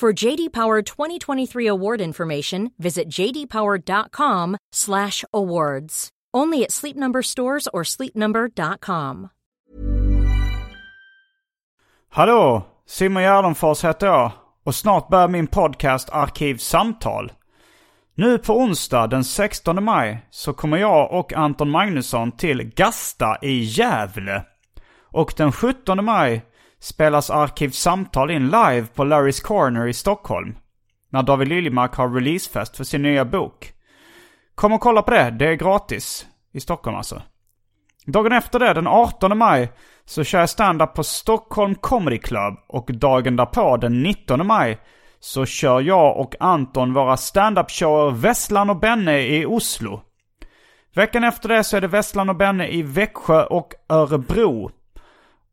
For JD Power 2023 award information, visit jdpower.com/awards. Only at Sleep Number stores or sleepnumber.com. Hallå! Simon Gärdenfors heter jag och snart börjar min podcast Arkivsamtal. Nu på onsdag den 16 maj så kommer jag och Anton Magnusson till Gasta i Gävle. Och den 17 maj spelas Arkivsamtal in live på Larry's Corner i Stockholm. När David Liljemark har releasefest för sin nya bok. Kom och kolla på det, det är gratis. I Stockholm alltså. Dagen efter det, den 18 maj, så kör jag stand-up på Stockholm Comedy Club. Och dagen därpå, den 19 maj, så kör jag och Anton våra stand-up-shower Vesslan och Benne i Oslo. Veckan efter det så är det Vesslan och Benne i Växjö och Örebro.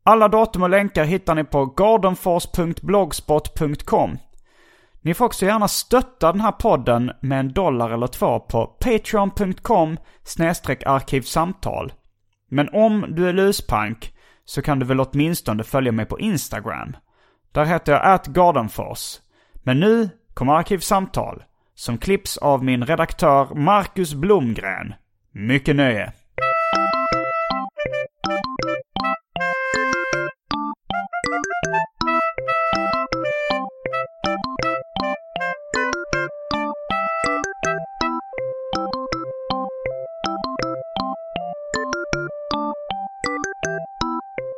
Alla datum och länkar hittar ni på gardenfors.blogspot.com. Ni får också gärna stötta den här podden med en dollar eller två på patreon.com arkivsamtal. Men om du är luspank så kan du väl åtminstone följa mig på Instagram. Där heter jag atgardenfors. Men nu kommer Arkivsamtal som klipps av min redaktör Marcus Blomgren. Mycket nöje.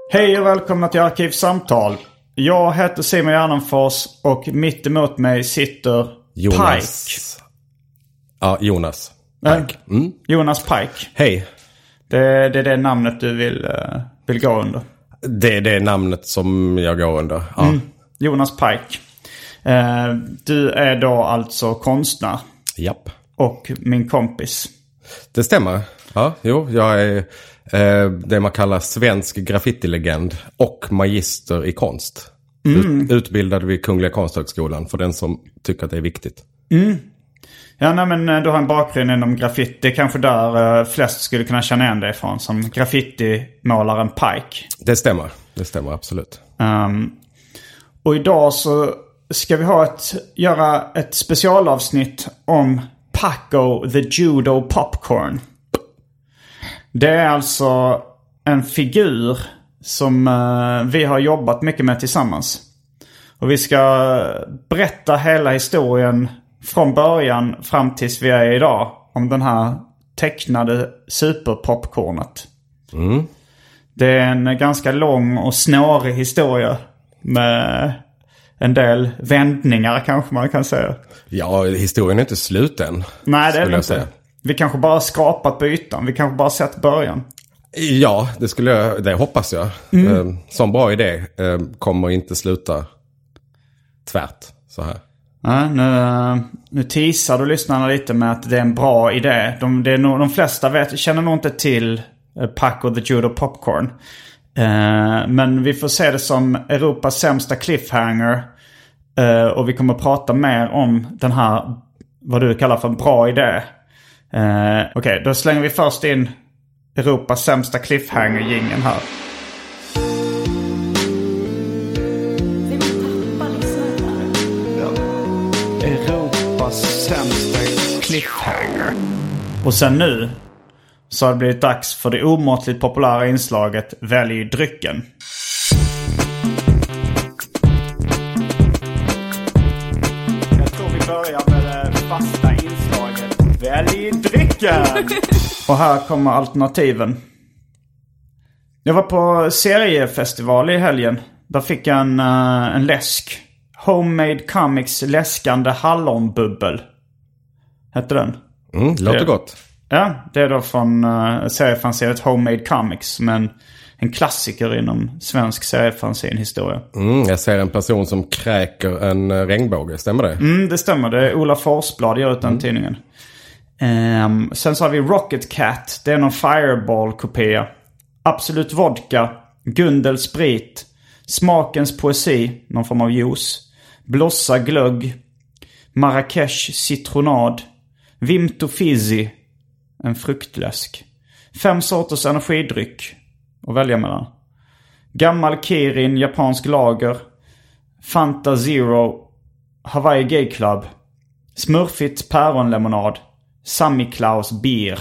Hej och välkomna till Arkivsamtal. Jag heter Simon Gärdenfors och mitt emot mig sitter Jonas. Pike. Ja, Jonas. Pike. Mm. Jonas Pike. Hej. Det, det är det namnet du vill, eh, vill gå under. Det är det namnet som jag går under. Ja. Jonas Pike. Eh, du är då alltså konstnär Japp. och min kompis. Det stämmer. Ja, jo, jag är det man kallar svensk graffitilegend och magister i konst. Ut, utbildad vid Kungliga Konsthögskolan för den som tycker att det är viktigt. Ja, nej, men eh, du har en bakgrund inom graffiti. Det är kanske där eh, flest skulle kunna känna igen dig ifrån. Som graffitimålaren Pike. Det stämmer. Det stämmer absolut. Ehm, och idag så ska vi ha ett, göra ett specialavsnitt om Paco the Judo Popcorn. Det är alltså en figur som eh, vi har jobbat mycket med tillsammans. Och vi ska berätta hela historien från början fram tills vi är idag. Om den här tecknade superpopcornet. Det är en ganska lång och snårig historia. Med en del vändningar kanske man kan säga. Ja, historien är inte slut än. Nej det är jag inte. säga. Vi kanske bara skrapat på ytan. Vi kanske bara sett början. Ja, det skulle jag, det hoppas jag. Eh, Som bra idé eh, kommer inte sluta tvärt så här. Ja, nu, eh, nu teasar du lyssnarna lite med att det är en bra idé. De, det är nog, de flesta vet, känner nog inte till eh, Paco the Judo Popcorn. Eh, men vi får se det som Europas sämsta cliffhanger. Eh, och vi kommer prata mer om den här, vad du kallar för en bra idé. Eh, Okej, då slänger vi först in Europas sämsta cliffhanger-jingeln här. Europas sämsta cliffhanger. Och sen nu så har det blivit dags för det omåttligt populära inslaget Välj drycken. Jag tror vi börja med det fasta Välj drycken! Och här kommer alternativen. Jag var på seriefestival i helgen. Där fick jag en, eh, en läsk. Homemade Comics läskande hallonbubbel. Hette den. Mm, låter Ja. gott. Ja, det är då från uh, seriefanzinet Homemade Comics. Men en klassiker inom svensk seriefanzinhistoria. Mm, jag ser en person som kräker en eh, regnbåge, stämmer det? Mm, det stämmer. Det är Ola Forsblad ger ut den tidningen. Um, sen så har vi Rocket Cat. Det är någon Fireball-kopia. Absolut Vodka. Gundel Sprit. Smakens Poesi. Någon form av juice. Blossa Glögg. Marrakesh Citronad. Vimto Fizzy. En fruktläsk. Fem sorters energidryck att välja mellan. Gammal Kirin, japansk lager. Fanta Zero, Hawaii Gay Club. Smurfigt päronlemonad. Sammy Klaus Beer.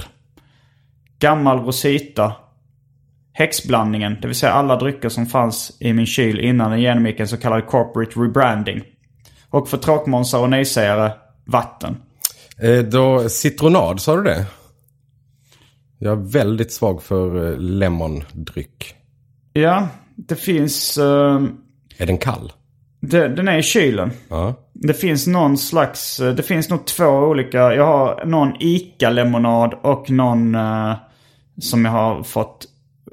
Gammal Rosita. Häxblandningen, det vill säga alla drycker som fanns i min kyl innan den genomgick en så kallad corporate rebranding. Och för tråkmånsar och nejsägare, vatten. Eh, då, citronad, sa du det? Jag är väldigt svag för eh, lemondryck. Ja, det finns... eh, Är den kall? Det, den är i kylen. Ja. Det finns någon slags, eh, det finns nog två olika. Jag har någon Ica-lemonad och någon eh, som jag har fått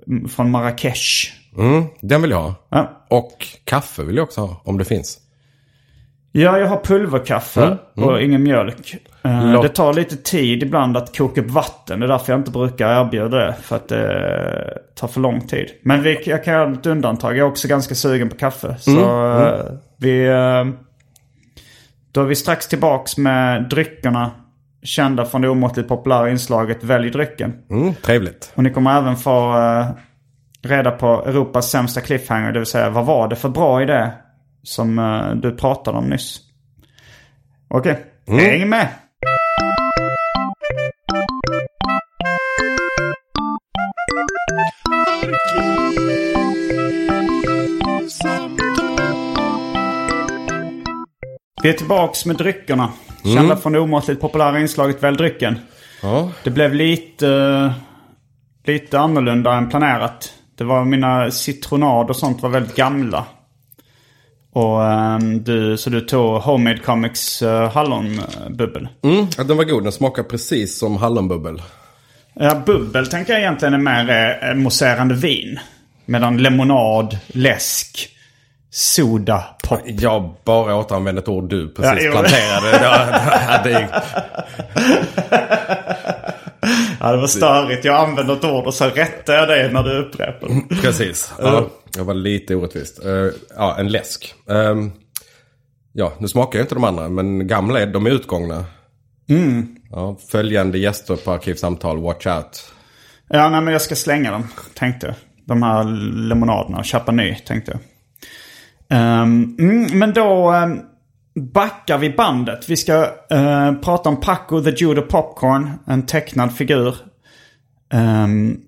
mm, från Marrakesh. Mm, den vill jag ha. Ja, Och kaffe vill jag också ha, om det finns. ja jag har pulverkaffe Mm, och ingen mjölk. Eh, Låt- Det tar lite tid ibland att koka upp vatten. Det är därför jag inte brukar erbjuda det. För att det tar för lång tid. Men vi, jag kan göra ett undantag. Jag är också ganska sugen på kaffe. Så Mm, eh, vi... eh, Då är vi strax tillbaks med dryckerna. Kända från det omåttligt populära inslaget Välj drycken. Mm, trevligt. Och ni kommer även få eh, reda på Europas sämsta cliffhanger. Det vill säga vad var det för bra idé som eh, du pratade om nyss. Okej, häng med! Vi är tillbaks med dryckerna. Kända från det omåttligt populära inslaget Välj drycken. Ja. Det blev lite, lite annorlunda än planerat. Det var mina citronad och sånt var väldigt gamla. Och ehm, du, så du tog Homemade Comics uh, hallonbubbel. Mm, den var god. Den smakar precis som hallonbubbel. Ja, bubbel tänker jag egentligen är mer eh, mousserande vin. Medan lemonad, läsk, soda, pop. Jag bara återanvände ett ord du precis Ja, planterade. Ja, det är, Ja, det var störigt. Jag använde ett ord och så rättade jag det när du upprepade. precis. Ja, det var lite orättvist. Eh, ja, en läsk. Ehm, ja, nu smakar ju inte de andra, men gamla är de är utgångna. Ja, följande gäster på Arkivsamtal, watch out. Ja, nej, men jag ska slänga dem, tänkte jag. De här lemonaderna köpa ny, tänkte jag. Mm, men då um, backar vi bandet. Vi ska eh, prata om Paco the Judo Popcorn, en tecknad figur. Ehm,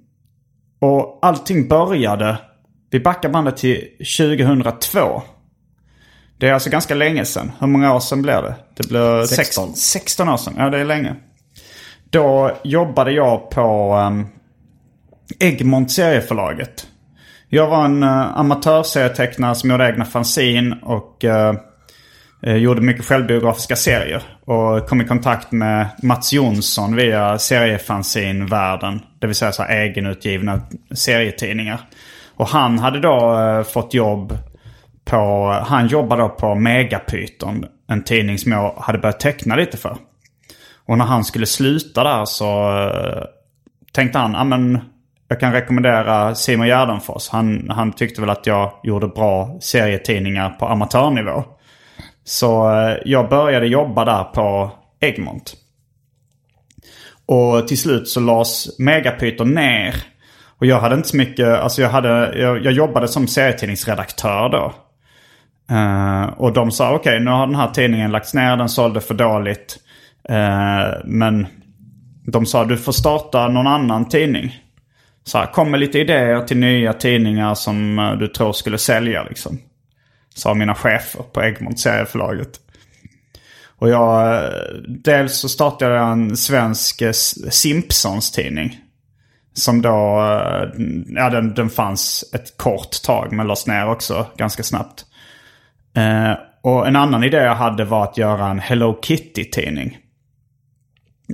och allting började, vi backar bandet till 2002. Det är alltså ganska länge sedan. Hur många år sedan blir det? Det blir 16. 16, 16 år sedan. Ja, det är länge. Då jobbade jag på um, Egmont serieförlaget. Jag var en uh, amatörserietecknare som gjorde egna fanzin och eh, eh, gjorde mycket självbiografiska serier. Och kom i kontakt med Mats Jonsson via Seriefanzine-världen. Det vill säga så här egenutgivna serietidningar. Och han hade då eh, fått jobb på, han jobbade då på Megapyton. En tidning som jag hade börjat teckna lite för. Och när han skulle sluta där så eh, tänkte han, ja men jag kan rekommendera Simon Gärdenfors. Han, han tyckte väl att jag gjorde bra serietidningar på amatörnivå. Så eh, jag började jobba där på Egmont. Och till slut så lades Megapyton ner. Och jag hade inte så mycket, alltså jag, hade, jag, jag jobbade som serietidningsredaktör då. Uh, och de sa okej, nu har den här tidningen lagts ner, den sålde för dåligt. Uh, men de sa du får starta någon annan tidning. Så här, kom med lite idéer till nya tidningar som du tror skulle sälja liksom. Sa mina chefer på Egmont serieförlaget. Och jag, eh, dels så startade jag en svensk eh, Simpsons-tidning. Som då, eh, ja den, den fanns ett kort tag men lades ner också ganska snabbt. Eh, och en annan idé jag hade var att göra en Hello Kitty-tidning.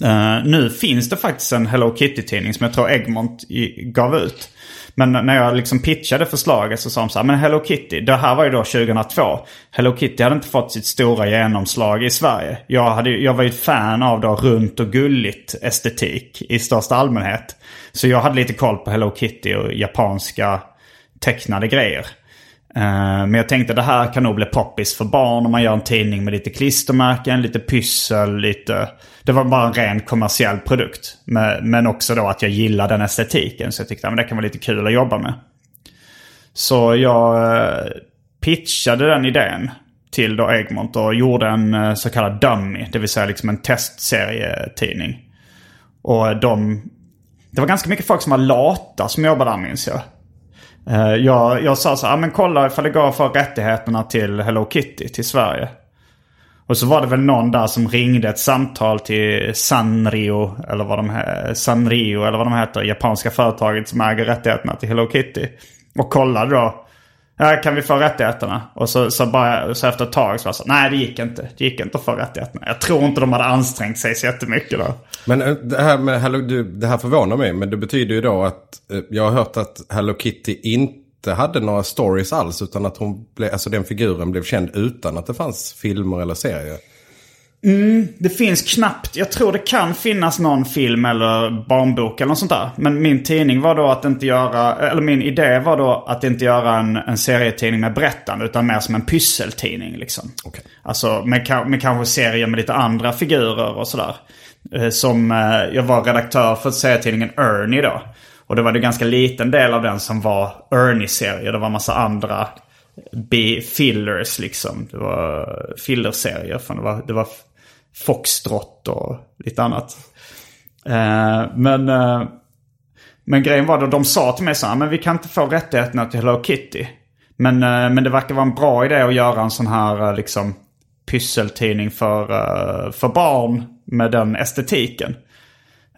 Uh, nu finns det faktiskt en Hello Kitty-tidning som jag tror Egmont i, gav ut. Men när jag liksom pitchade förslaget så sa de så här, men Hello Kitty, det här var ju då 2002. Hello Kitty hade inte fått sitt stora genomslag i Sverige. Jag, hade, jag var ju ett fan av då runt och gulligt estetik i största allmänhet. Så jag hade lite koll på Hello Kitty och japanska tecknade grejer. Eh, men jag tänkte det här kan nog bli poppis för barn om man gör en tidning med lite klistermärken, lite pyssel, lite... Det var bara en ren kommersiell produkt. Men också då att jag gillar den estetiken. Så jag tyckte att det kan vara lite kul att jobba med. Så jag eh, pitchade den idén till då Egmont och gjorde en eh, så kallad dummy. Det vill säga liksom en testserietidning. Och de... Det var ganska mycket folk som var lata som jobbade där minns jag. Eh, jag, jag sa så här, ah, men kolla ifall det går att få rättigheterna till Hello Kitty till Sverige. Och så var det väl någon där som ringde ett samtal till Sanrio, eller vad de, Sanrio, eller vad de heter, japanska företaget som äger rättigheterna till Hello Kitty. Och kollade då Ja, kan vi få rättigheterna? Och så, så, bara, så efter ett tag så var det så nej det gick inte. Det gick inte att få rättigheterna. Jag tror inte de hade ansträngt sig så jättemycket då. Men eh, det här med Hello, du, det här förvånar mig. Men det betyder ju då att eh, jag har hört att Hello Kitty inte hade några stories alls. Utan att hon blev, alltså den figuren blev känd utan att det fanns filmer eller serier. Mm, det finns knappt. Jag tror det kan finnas någon film eller barnbok eller något sånt där. Men min tidning var då att inte göra, eller min idé var då att inte göra en, en serietidning med berättande utan mer som en pysseltidning liksom. Okay. Alltså med, med kanske serier med lite andra figurer och sådär. Eh, som, eh, jag var redaktör för serietidningen Ernie då. Och det var det ganska liten del av den som var Ernie-serier. Det var massa andra B-fillers liksom. Det var fillerserier. För det var, det var Foxtrot och lite annat. Eh, men, eh, men grejen var då de sa till mig så här, ah, men vi kan inte få rättigheterna till Hello Kitty. Men, eh, men det verkar vara en bra idé att göra en sån här eh, liksom pysseltidning för, eh, för barn med den estetiken.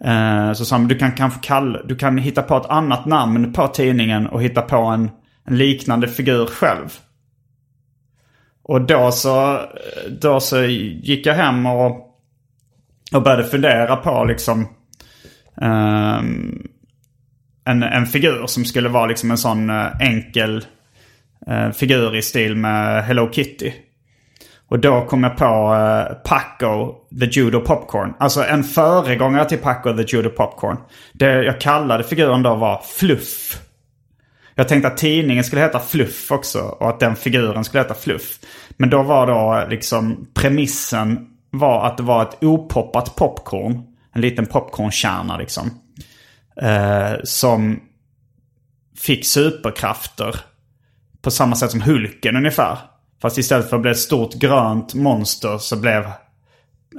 Eh, så sa du kan kanske kalla, du kan hitta på ett annat namn på tidningen och hitta på en, en liknande figur själv. Och då så, då så gick jag hem och, och började fundera på liksom um, en, en figur som skulle vara liksom en sån eh, enkel uh, figur i stil med Hello Kitty. Och då kom jag på uh, Paco the Judo Popcorn. Alltså en föregångare till Paco the Judo Popcorn. Det jag kallade figuren då var Fluff. Jag tänkte att tidningen skulle heta Fluff också och att den figuren skulle heta Fluff. Men då var då liksom premissen var att det var ett opoppat popcorn. En liten popcornkärna liksom. Eh, som fick superkrafter. På samma sätt som Hulken ungefär. Fast istället för att bli ett stort grönt monster så blev,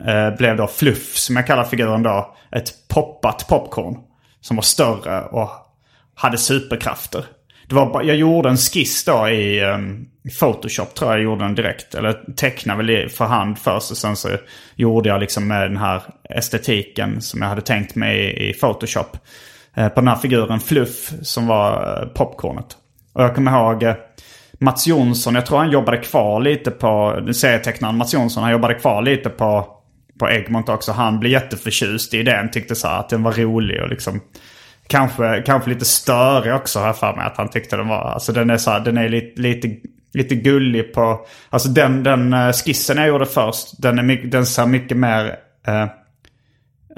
eh, blev då Fluff, som jag kallar figuren då, ett poppat popcorn. Som var större och hade superkrafter. Det var, jag gjorde en skiss då i um, Photoshop tror jag jag gjorde den direkt. Eller tecknade väl för hand först och sen så gjorde jag liksom med den här estetiken som jag hade tänkt mig i, i Photoshop. Eh, på den här figuren Fluff som var eh, popcornet. Och jag kommer ihåg eh, Mats Jonsson, jag tror han jobbade kvar lite på, serietecknaren Mats Jonsson, han jobbade kvar lite på, på Egmont också. Han blev jätteförtjust i den, tyckte så här att den var rolig och liksom Kanske, kanske lite störig också har jag för mig att han tyckte den var. Alltså den är, så här, den är lite, lite, lite gullig på... Alltså den, den eh, skissen jag gjorde först, den, är, den ser mycket mer... Eh,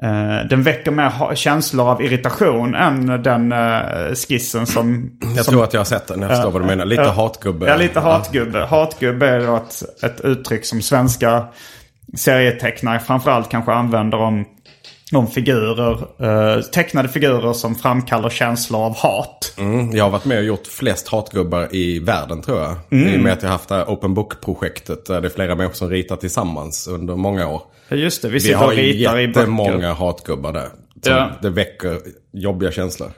eh, den väcker mer känslor av irritation än den eh, skissen som... Jag som, tror att jag har sett den, jag förstår vad du menar. Lite hatgubbe. Ja, lite hatgubbe. Hatgubbe är ett, ett uttryck som svenska serietecknare framförallt kanske använder om om figurer, eh, tecknade figurer som framkallar känslor av hat. Mm, jag har varit med och gjort flest hatgubbar i världen tror jag. Mm. I och med att jag haft det här Open Book-projektet där det är flera människor som ritar tillsammans under många år. Ja just det, vi sitter vi och ritar i böcker. Vi har jättemånga hatgubbar där. Ja. Det väcker jobbiga känslor.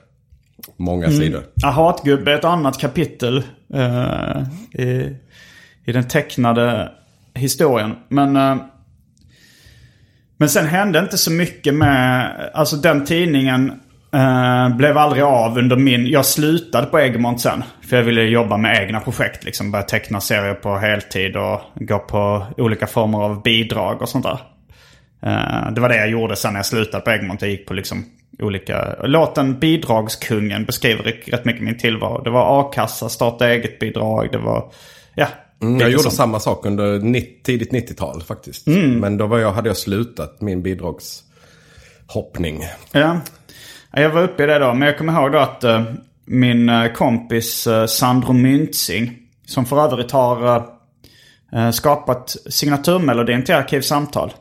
Många mm. sidor. Ja, hatgubbe är ett annat kapitel uh, i, i den tecknade historien. Men... Uh, men sen hände inte så mycket med, alltså den tidningen eh, blev aldrig av under min, jag slutade på Egmont sen. För jag ville jobba med egna projekt liksom. Börja teckna serier på heltid och gå på olika former av bidrag och sånt där. Eh, det var det jag gjorde sen när jag slutade på Egmont. Jag gick på liksom olika... Låten Bidragskungen beskriver rätt mycket min tillvaro. Det var a-kassa, starta eget-bidrag, det var... Ja. Mm, jag gjorde sånt. samma sak under 90, tidigt 90-tal faktiskt. Men då var jag, hade jag slutat min bidragshoppning. Ja. Ja, Jag var uppe i det då. Men jag kommer ihåg då att eh, min eh, kompis uh, Sandro Myntzing, som för övrigt har eh, skapat signaturmelodin till Arkivsamtal.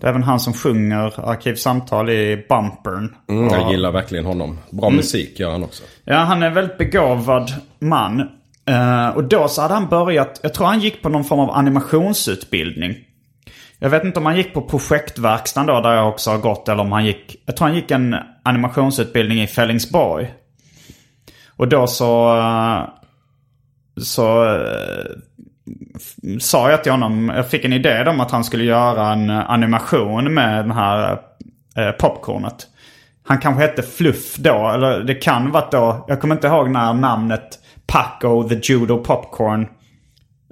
Det är även han som sjunger Arkivsamtal i Bumpern. Mm, jag gillar verkligen honom. Bra musik gör han också. Ja, han är en väldigt begåvad man. Uh, och då så hade han börjat, jag tror han gick på någon form av animationsutbildning. Jag vet inte om han gick på projektverkstan då, där jag också har gått, eller om han gick, jag tror han gick en animationsutbildning i Fellingsborg. Och då så, eh, så eh, sa jag till honom, jag fick en idé om att han skulle göra en animation med den här eh, popcornet. Han kanske hette Fluff då, eller det kan varit då, jag kommer inte ihåg när namnet Paco the Judo Popcorn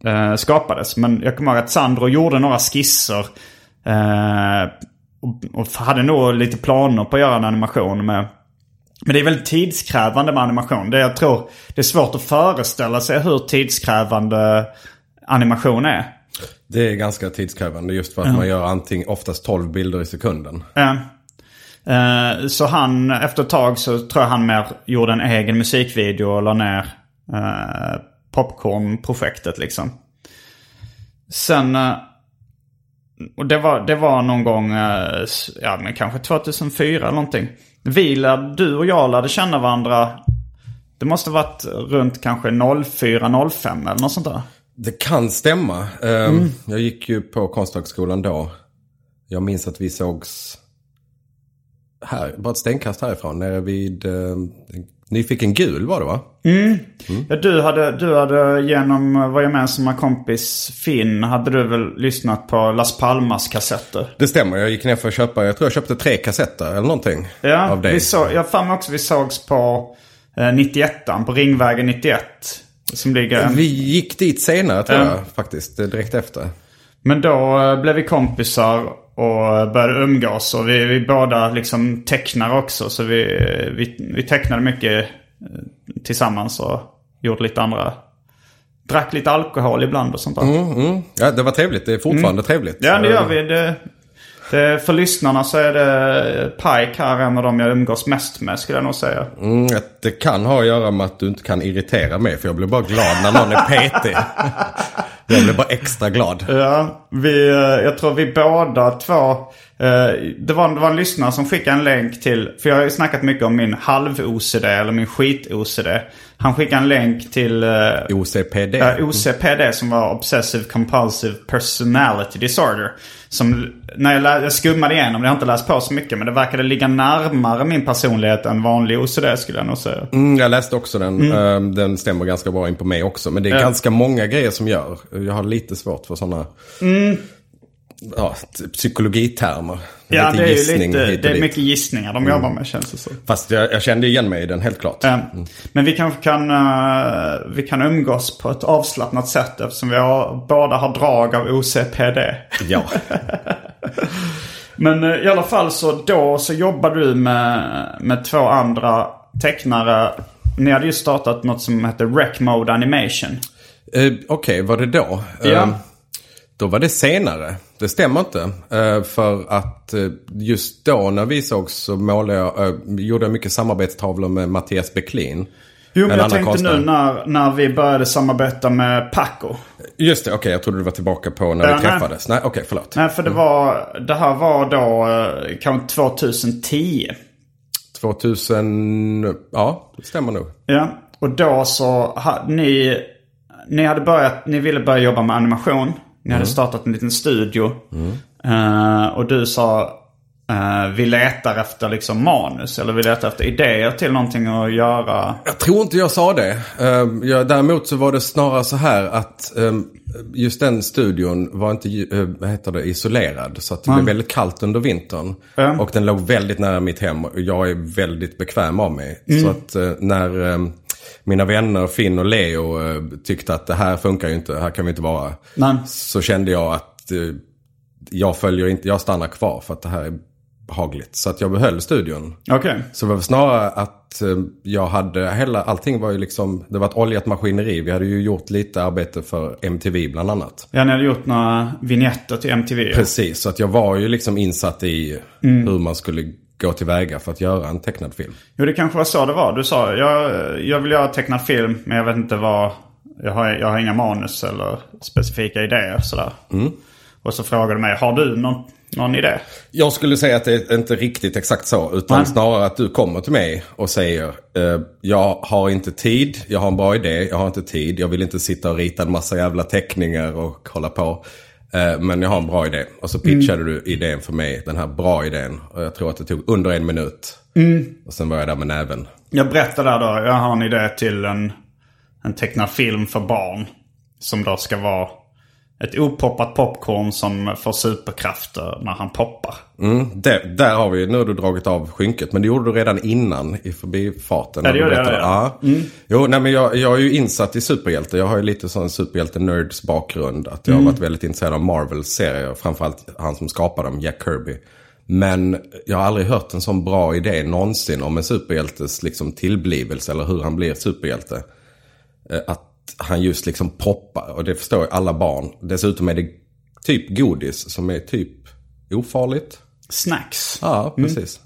eh, skapades. Men jag kommer ihåg att Sandro gjorde några skisser. Eh, och, och hade nog lite planer på att göra en animation med. Men det är väldigt tidskrävande med animation. Det jag tror det är svårt att föreställa sig hur tidskrävande animation är. Det är ganska tidskrävande just för att man gör antingen oftast 12 bilder i sekunden. Eh, eh, så han, efter ett tag så tror jag han mer gjorde en egen musikvideo och la ner eh, Popcorn-projektet liksom. Sen, eh, och det var, det var någon gång, eh, ja men kanske 2004 eller någonting. Vi lärde, du och jag lärde känna varandra, det måste varit runt kanske 04-05 eller något sånt där. Det kan stämma. Ehm, Jag gick ju på Konsthögskolan då. Jag minns att vi sågs här, bara ett stenkast härifrån, nere vid eh, Nyfiken Gul var det va? Ja, du hade, du hade genom vår gemensamma kompis Finn, hade du väl lyssnat på Las Palmas kassetter? Det stämmer, jag gick ner för att köpa, jag tror jag köpte tre kassetter eller någonting. Ja, av dig. vi så, jag mig också vi sågs på eh, 91 på Ringvägen 91. Som ligger Vi gick dit senare tror Ja. jag faktiskt, eh, direkt efter. Men då eh, blev vi kompisar och började umgås. Och vi, vi båda liksom tecknar också. Så vi, vi, vi tecknade mycket eh, tillsammans och gjorde lite andra. Drack lite alkohol ibland och sånt där. Mm. Ja, det var trevligt, det är fortfarande trevligt. Ja, det Eh, gör vi. Det, det, för lyssnarna så är det Pike här en av dem jag umgås mest med skulle jag nog säga. Mm, att det kan ha att göra med att du inte kan irritera mig, för jag blir bara glad när någon är petig. jag blir bara extra glad. Ja, vi, eh, jag tror vi båda två. Eh, Det var, det var en lyssnare som skickade en länk till, för jag har ju snackat mycket om min halv-OCD eller min skit-OCD. Han skickade en länk till eh, OCPD. Ja, OCPD som var Obsessive Compulsive Personality Disorder. Som när jag, lä- jag skummade igenom, det har jag inte läst på så mycket, men det verkade ligga närmare min personlighet än vanlig OCD skulle jag nog säga. Mm, jag läste också den. Eh, Den stämmer ganska bra in på mig också. Men det är Ja. ganska många grejer som gör. Jag har lite svårt för sådana ja, psykologitermer. Ja, Lite det är ju gissning lite, hit och det är mycket gissningar de jobbar med känns det så. Fast jag, jag kände igen mig i den helt klart. Eh, Men vi kanske kan, eh, vi kan umgås på ett avslappnat sätt eftersom vi har, båda har drag av OCPD. Ja. Men eh, i alla fall så då så jobbade du med, med två andra tecknare. Ni hade ju startat något som hette Rec Mode Animation. Eh, Okej, var det då? Ja. Då var det senare. Det stämmer inte. Eh, för att eh, just då när vi sågs så målade jag, eh, gjorde jag mycket samarbetstavlor med Mattias Beklin. Jo men En jag tänkte konstnär. nu när, när vi började samarbeta med Paco. Just det, okej jag trodde du var tillbaka på när Ja, vi träffades. Nej, okej förlåt. Nej för det var, det här var då kanske 2010. 2000, ja det stämmer nog. Ja, och då så ha, ni, ni hade börjat, ni ville börja jobba med animation. Ni hade startat en liten studio. Eh, och du sa, eh, vi letar efter liksom manus eller vi letar efter idéer till någonting att göra. Jag tror inte jag sa det. Uh, ja, däremot så var det snarare så här att um, just den studion var inte uh, vad heter det, isolerad. Så att det blev väldigt kallt under vintern. Mm. Och den låg väldigt nära mitt hem och jag är väldigt bekväm av mig. Mm. Så att uh, när um, mina vänner Finn och Leo tyckte att det här funkar ju inte, här kan vi inte vara. Nej. Så kände jag att jag följer inte, jag stannar kvar för att det här är behagligt. Så att jag behöll studion. Okej. Så det var snarare att eh, jag hade hela, allting var ju liksom, det var ett oljat maskineri. Vi hade ju gjort lite arbete för MTV bland annat. Ja, ni hade gjort några vignetter till MTV. Precis, så att jag var ju liksom insatt i hur man skulle gå tillväga för att göra en tecknad film. Jo, det kanske var så det var. Du sa jag, jag vill göra tecknad film, men jag vet inte vad... Jag har, jag har inga manus eller specifika idéer sådär. Och så frågade du mig, har du någon, någon idé? Jag skulle säga att det är inte riktigt exakt så. Utan Nej. snarare att du kommer till mig och säger eh, Jag har inte tid, jag har en bra idé, jag har inte tid. Jag vill inte sitta och rita en massa jävla teckningar och hålla på. Eh, men jag har en bra idé. Och så pitchade du idén för mig, den här bra idén. Och jag tror att det tog under en minut. Och sen var jag där med näven. Jag berättade där då, jag har en idé till en, en tecknad film för barn. Som då ska vara ett opoppat popcorn som får superkrafter när han poppar. Mm, där, där har vi, nu har du dragit av skynket. Men det gjorde du redan innan i förbifarten. Ja, det gjorde jag redan. Ja. Jo, nej men jag, jag är ju insatt i superhjälte. Jag har ju lite sån superhjälte-nerds bakgrund. Att jag Mm. har varit väldigt intresserad av Marvels serier. Framförallt han som skapade dem, Jack Kirby. Men jag har aldrig hört en sån bra idé någonsin om en superhjältes liksom tillblivelse eller hur han blir superhjälte. Eh, Att han just liksom poppar och det förstår ju alla barn. Dessutom är det typ godis som är typ ofarligt. Snacks. Ja, precis.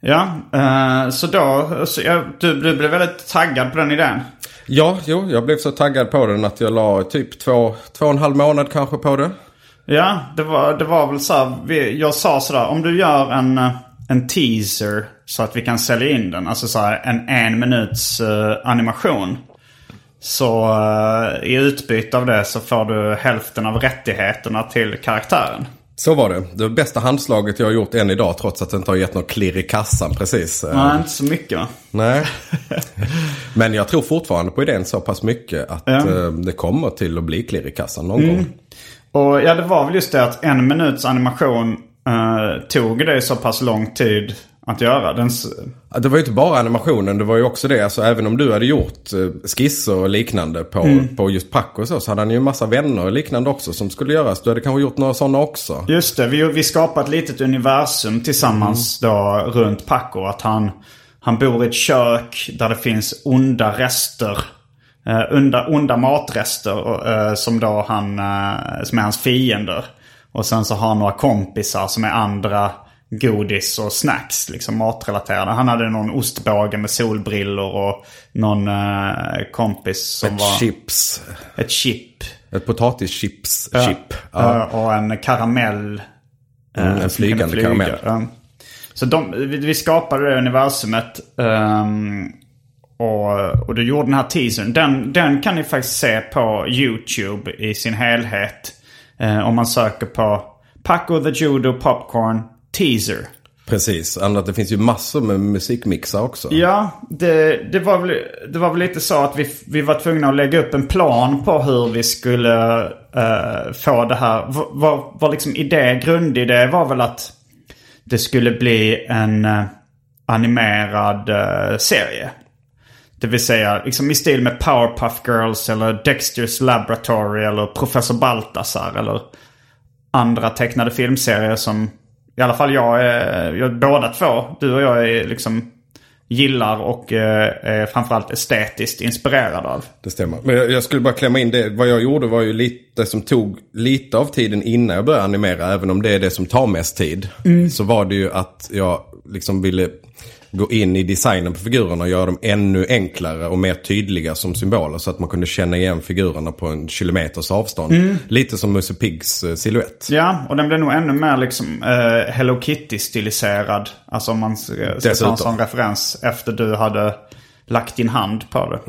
Ja, eh, så då, så jag, du, du blev väldigt taggad på den idén. Ja, jo, jag blev så taggad på den att jag la typ två, två och en halv månad kanske på det. Ja, det var, det var väl så här, vi, jag sa sådär, om du gör en, eh, en teaser så att vi kan sälja in den, alltså så här, en en minuts eh, animation. Så eh, i utbyte av det så får du hälften av rättigheterna till karaktären. Så var det. Det bästa handslaget jag har gjort än idag trots att det inte har gett något klirr i kassan precis. Eh, Nej, inte så mycket va? Nej. Men jag tror fortfarande på idén så pass mycket att Ja. eh, det kommer till att bli klirr i kassan någon gång. Och ja, det var väl just det att en minuts animation eh, tog det så pass lång tid att göra. Den, Det var ju inte bara animationen, det var ju också det. Alltså, även om du hade gjort eh, skisser och liknande på, Mm. på just Paco och så, så hade han ju en massa vänner och liknande också som skulle göras. Du hade kanske gjort några sådana också. Just det, vi, vi skapade ett litet universum tillsammans då runt Paco. Att han, han bor i ett kök där det finns onda rester. Eh, onda, onda matrester eh, som då han, eh, som är hans fiender. Och sen så har han några kompisar som är andra godis och snacks, liksom matrelaterade. Han hade någon ostbåge med solbrillor och någon eh, kompis som Ett var... chips. Ett chip. Ett potatischips-chip. Ja. Eh, och en karamell. Mm, en flygande flyga. karamell. Ja. Så de, vi, skapade det universumet. ehm, och, och du gjorde den här teasern. Den, den kan ni faktiskt se på YouTube i sin helhet. Eh, om man söker på Paco the Judo Popcorn Teaser. Precis, annat det finns ju massor med musikmixar också. Ja, det, det, var väl, det var väl lite så att vi, vi var tvungna att lägga upp en plan på hur vi skulle eh, få det här. Vad var, var liksom idé, grundidé var väl att det skulle bli en eh, animerad eh, serie. Det vill säga liksom i stil med Powerpuff Girls eller Dexters Laboratory eller Professor Baltasar eller andra tecknade filmserier som i alla fall jag är, jag, båda två, du och jag är liksom gillar och eh, framförallt estetiskt inspirerad av. Det stämmer. Men jag, jag skulle bara klämma in det. Vad jag gjorde var ju lite som tog lite av tiden innan jag började animera. Även om det är det som tar mest tid. Så var det ju att jag liksom ville gå in i designen på figurerna och göra dem ännu enklare och mer tydliga som symboler. Så att man kunde känna igen figurerna på en kilometers avstånd. Lite som Musse Piggs eh, silhuett. Ja, och den blev nog ännu mer liksom eh, Hello Kitty-stiliserad. Alltså om man ska, ska ta en sån referens efter du hade lagt din hand på det.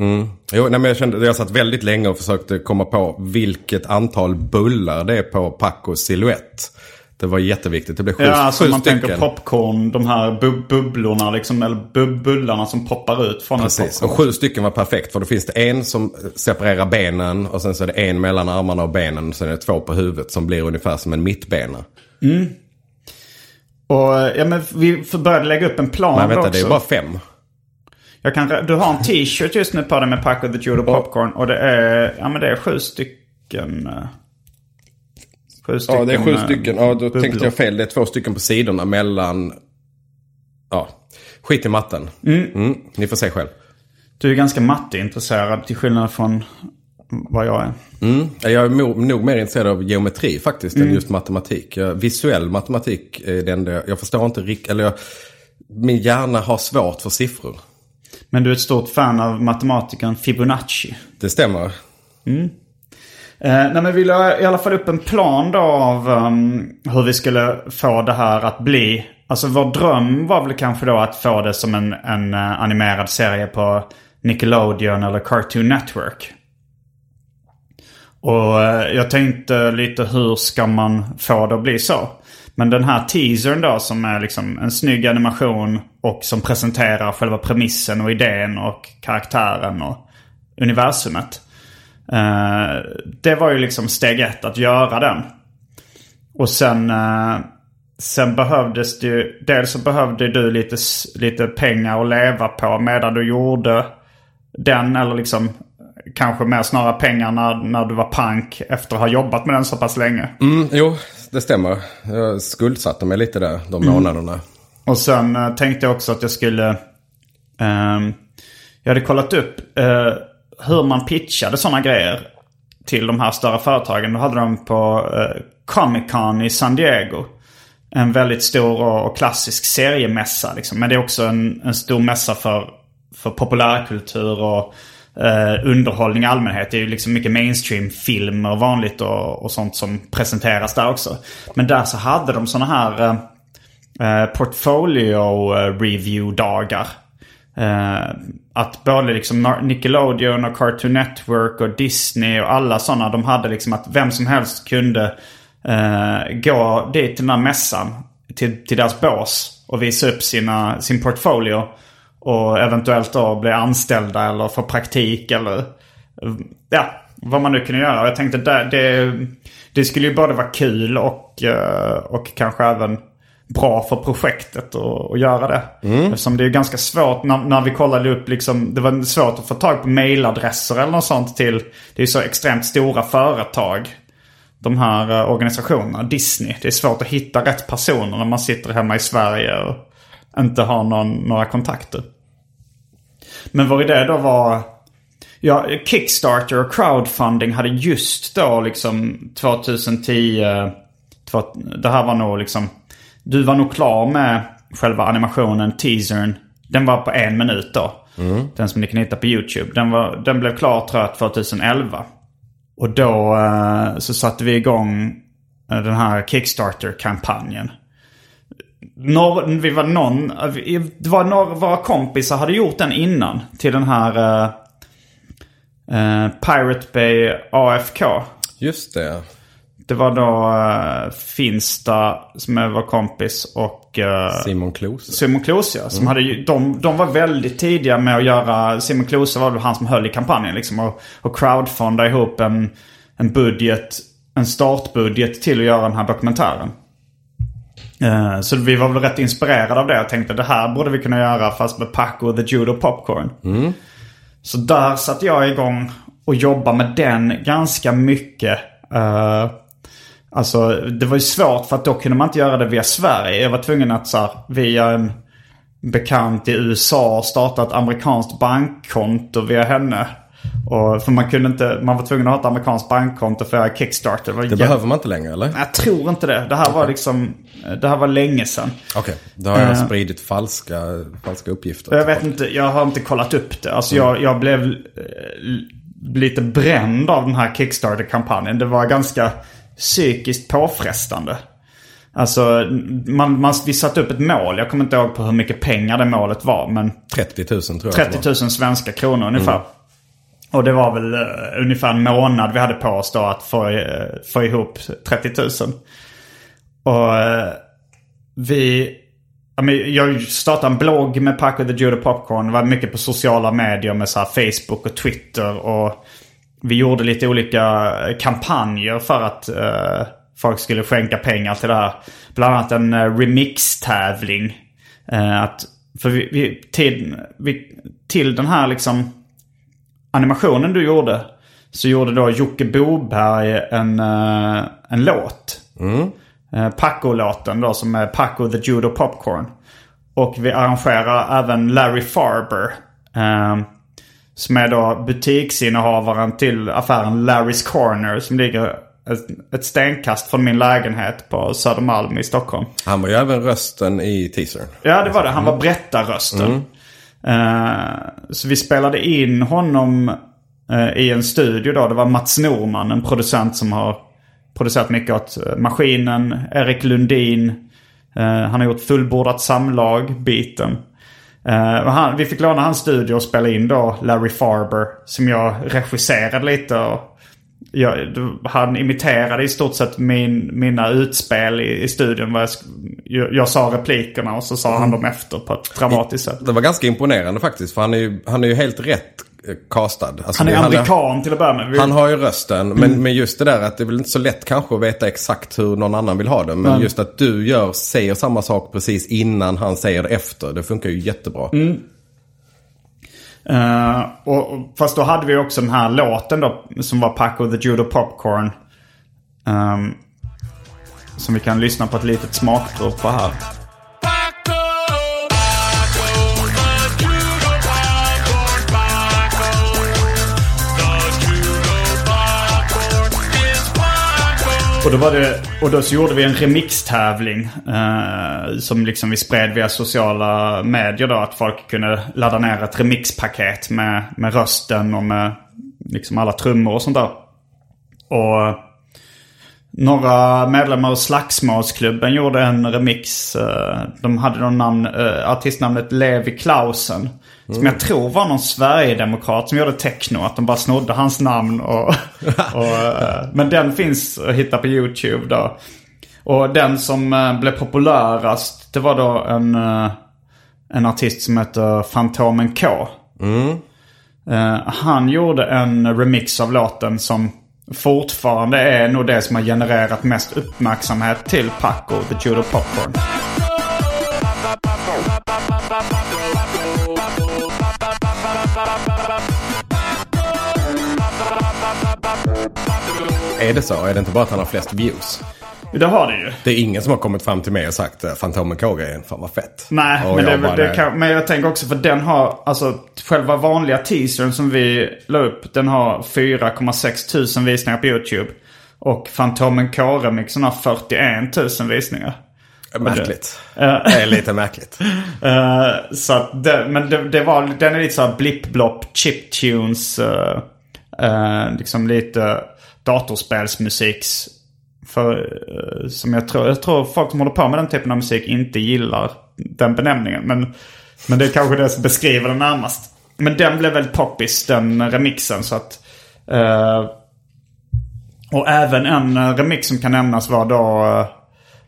Jo, nej, men jag kände, jag satt väldigt länge och försökte komma på vilket antal bullar det är på Pacos silhuett. Det var jätteviktigt. Det blev sju, Ja, alltså sju man stycken. tänker popcorn, de här bub- bubblorna liksom, eller bub- bullarna som poppar ut från Precis, och sju stycken var perfekt. För då finns det en som separerar benen och sen så är det en mellan armarna och benen. Sen är det två på huvudet som blir ungefär som en mittbena. Och ja, men vi får börja lägga upp en plan Men vänta, också. det är bara fem. Jag kan, du har en t-shirt just nu på dig med Pack of the Judo Popcorn. Och det är, ja men det är sju stycken. Sju stycken. Ja, det är sju eh, stycken. Ja, då bubblor. tänkte jag fel. Det är två stycken på sidorna mellan... Ja, skit i matten. Mm, ni får se själv. Du är ganska matteintresserad till skillnad från vad jag är. Mm. Jag är nog mer intresserad av geometri faktiskt än just matematik. Visuell matematik är det enda jag, jag förstår inte riktigt. Eller jag, min hjärna har svårt för siffror. Men du är ett stort fan av matematikern Fibonacci. Det stämmer. Eh, Eh, nej men vi la i alla fall upp en plan då av um, hur vi skulle få det här att bli. Alltså vår dröm var väl kanske då att få det som en, en uh, animerad serie på Nickelodeon eller Cartoon Network. Och uh, jag tänkte lite hur ska man få det att bli så? Men den här teasern då som är liksom en snygg animation och som presenterar själva premissen och idén och karaktären och universumet. Eh, det var ju liksom steg ett att göra den. Och sen, eh, sen behövdes det ju, dels så behövde du lite, lite pengar att leva på medan du gjorde den. Eller liksom kanske mer snarare pengar när, när du var pank efter att ha jobbat med den så pass länge. Mm, jo, det stämmer. Jag skuldsatte mig lite där de månaderna. Och sen eh, tänkte jag också att jag skulle... ehm, jag hade kollat upp eh, hur man pitchade sådana grejer till de här större företagen. Då hade de på eh, Comic Con i San Diego. En väldigt stor och, klassisk seriemässa. Liksom. Men det är också en, en stor mässa för, för populärkultur och eh, underhållning i allmänhet. Det är ju liksom mycket mainstream-filmer och vanligt och, och sånt som presenteras där också. Men där så hade de sådana här... Eh, portfolio-review-dagar. Eh, eh att både liksom Nickelodeon och Cartoon Network och Disney och alla sådana. De hade liksom att vem som helst kunde eh, gå dit till den här mässan. Till, till deras bås och visa upp sina, sin portfolio. Och eventuellt då bli anställda eller få praktik eller ja, vad man nu kunde göra. Jag tänkte det, det, det skulle ju både vara kul och, eh, och kanske även bra för projektet att, göra det. Eftersom det är ganska svårt när, när vi kollade upp liksom, det var svårt att få tag på mailadresser eller något sånt till, det är så extremt stora företag. De här eh, organisationerna, Disney. Det är svårt att hitta rätt personer när man sitter hemma i Sverige och inte har någon, några kontakter. Men vår idé då var... Ja, Kickstarter och crowdfunding hade just då liksom 2010... två- Det här var nog liksom... Du var nog klar med själva animationen, teasern. Den var på en minut då. Den som ni kan hitta på YouTube. Den, var, den blev klar tror jag 2011. Och då eh, så satte vi igång eh, den här Kickstarter-kampanjen. Några, vi var någon, vi- det var några våra kompisar hade gjort den innan. Till den här eh, eh, Pirate Bay AFK. Just det. Det var då uh, Finsta som vår kompis och eh, Simon Klose. Simon Klose ja, som hade ju, de, de var väldigt tidiga med att göra, Simon Klose var väl han som höll i kampanjen liksom. Och, och crowdfunda ihop en, en budget, en startbudget till att göra den här dokumentären. Eh, så vi var väl rätt inspirerade av det. Jag tänkte det här borde vi kunna göra fast med Paco the Judo Popcorn. Så där satte jag igång och jobbade med den ganska mycket. Eh, alltså det var ju svårt för att då kunde man inte göra det via Sverige. Jag var tvungen att så här, via en bekant i USA starta ett amerikanskt bankkonto via henne. Och, för man kunde inte, man var tvungen att ha ett amerikanskt bankkonto för Kickstarter. Det, Det behöver man inte längre eller? Jag tror inte det. Det här var liksom, det här var länge sedan. Okej, då har jag Eh. spridit falska, falska uppgifter. Jag vet inte, jag har inte kollat upp det. Alltså jag, jag blev eh, lite bränd av den här Kickstarter-kampanjen. Det var ganska psykiskt påfrestande. Alltså, man, man, vi satte upp ett mål. Jag kommer inte ihåg på hur mycket pengar det målet var. Men 30 000 tror jag 30 det 000 svenska kronor ungefär. Och det var väl uh, ungefär en månad vi hade på oss då att få, eh, få ihop 30 000. Och eh, vi... Jag startade en blogg med Paco the Judo Popcorn. Det var mycket på sociala medier med så Facebook och Twitter. Och vi gjorde lite olika kampanjer för att eh, folk skulle skänka pengar till det här. Bland annat en eh, remix-tävling. Eh, att, för vi, vi, till, vi, till den här liksom animationen du gjorde. Så gjorde då Jocke Boberg en, eh, en låt. Eh, Paco-låten då som är Paco the Judo Popcorn. Och vi arrangerar även Larry Farber. Som är då butiksinnehavaren till affären Larry's Corner som ligger ett, stenkast från min lägenhet på Södermalm i Stockholm. Han var ju även rösten i teasern. Ja, det var det. Han var berättarrösten. Eh, så vi spelade in honom eh, i en studio då. Det var Mats Norman, en producent som har producerat mycket åt eh, Maskinen, Erik Lundin. Eh, han har gjort Fullbordat samlag-biten. Och han, vi fick låna hans studio och spela in då Larry Farber som jag regisserade lite. Och jag, han imiterade i stort sett min, mina utspel i, i studion. Vad jag, jag, sa replikerna och så sa han dem efter på ett dramatiskt sätt. Det var ganska imponerande faktiskt. För han är ju, han är ju helt rätt castad. Alltså, Han är det- amerikan till att börja med. Han har ju rösten. Men, men just det där att det är väl inte så lätt kanske att veta exakt hur någon annan vill ha det. Men just att du gör, säger samma sak precis innan han säger det efter. Det funkar ju jättebra. Eh, och, och, fast då hade vi också den här låten då som var Paco the Judo Popcorn. ehm, som vi kan lyssna på ett litet smakprov på här. Och då, var det, och då så gjorde vi en remixtävling eh, som liksom vi spred via sociala medier då. Att folk kunde ladda ner ett remixpaket med, med rösten och med liksom alla trummor och sånt där. Och några medlemmar av Slagsmålsklubben gjorde en remix. eh, De hade någon namn, eh, artistnamnet Levi Klausen. Som jag tror var någon Sverigedemokrat som gjorde techno. Att de bara snodde hans namn. Och, och, eh, men den finns att hitta på YouTube då. Och den som eh, blev populärast det var då en, eh, en artist som heter Fantomen K. Eh, han gjorde en remix av låten som fortfarande är nog det som har genererat mest uppmärksamhet till Paco the Judo Popcorn. Är det så? Är det inte bara att han har flest views? Det har det ju. Det är ingen som har kommit fram till mig och sagt eh, Fantomen K-grejen, fan vad fett. Nej, Och men, det, jag bara, det kan, men jag tänker också för den har, alltså själva vanliga teasern som vi la upp, den har 4,6 tusen visningar på YouTube. Och Fantomen K-remixen har 41 tusen visningar. Märkligt. Det är lite märkligt. Eh, så det, men det, det var, den är lite såhär blipp-blopp, chiptunes. Uh, liksom lite datorspelsmusiks. För, eh, som jag tror, jag tror folk som håller på med den typen av musik inte gillar den benämningen. Men, men det är kanske det som beskriver den närmast. Men den blev väldigt poppis, den remixen. Så att, eh, och även en remix som kan nämnas var då eh,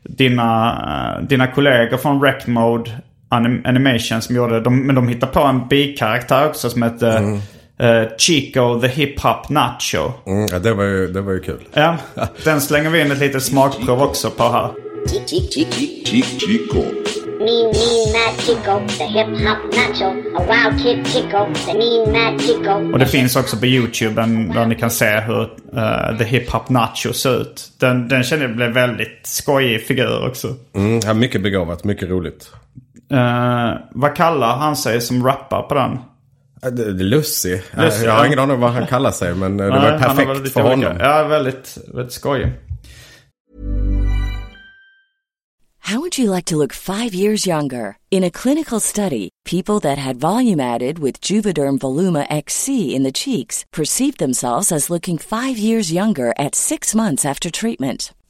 dina, eh, dina kollegor från Rec Mode Anim- Animation som gjorde, de, men de hittade på en bikaraktär också som hette mm eh, Chico the Hip Hop Nacho. Mm, ja, det, var ju, det var ju kul. Ja, den slänger vi in ett litet smakprov också på här. Chico. Mean, mean, mad Chico, the hip hop nacho. A wild kid Chico, the mean, mad Chico. Och det finns också på YouTube en, där ni kan se hur eh, The Hip Hop Nacho ser ut. Den, den känner jag blev väldigt skojig figur också. Mm, ja, mycket begåvat, mycket roligt. Eh, vad kallar han sig som rappar på den? Lucy. Lucy, jag har ja. ingen aning om vad han kallar sig men det Nej, var perfekt för olika- honom. Ja, väldigt, väldigt skojig. How would you like to look five years younger? In a clinical study, people that had volume added with Juvederm Voluma XC in the cheeks perceived themselves as looking five years younger at six months after treatment.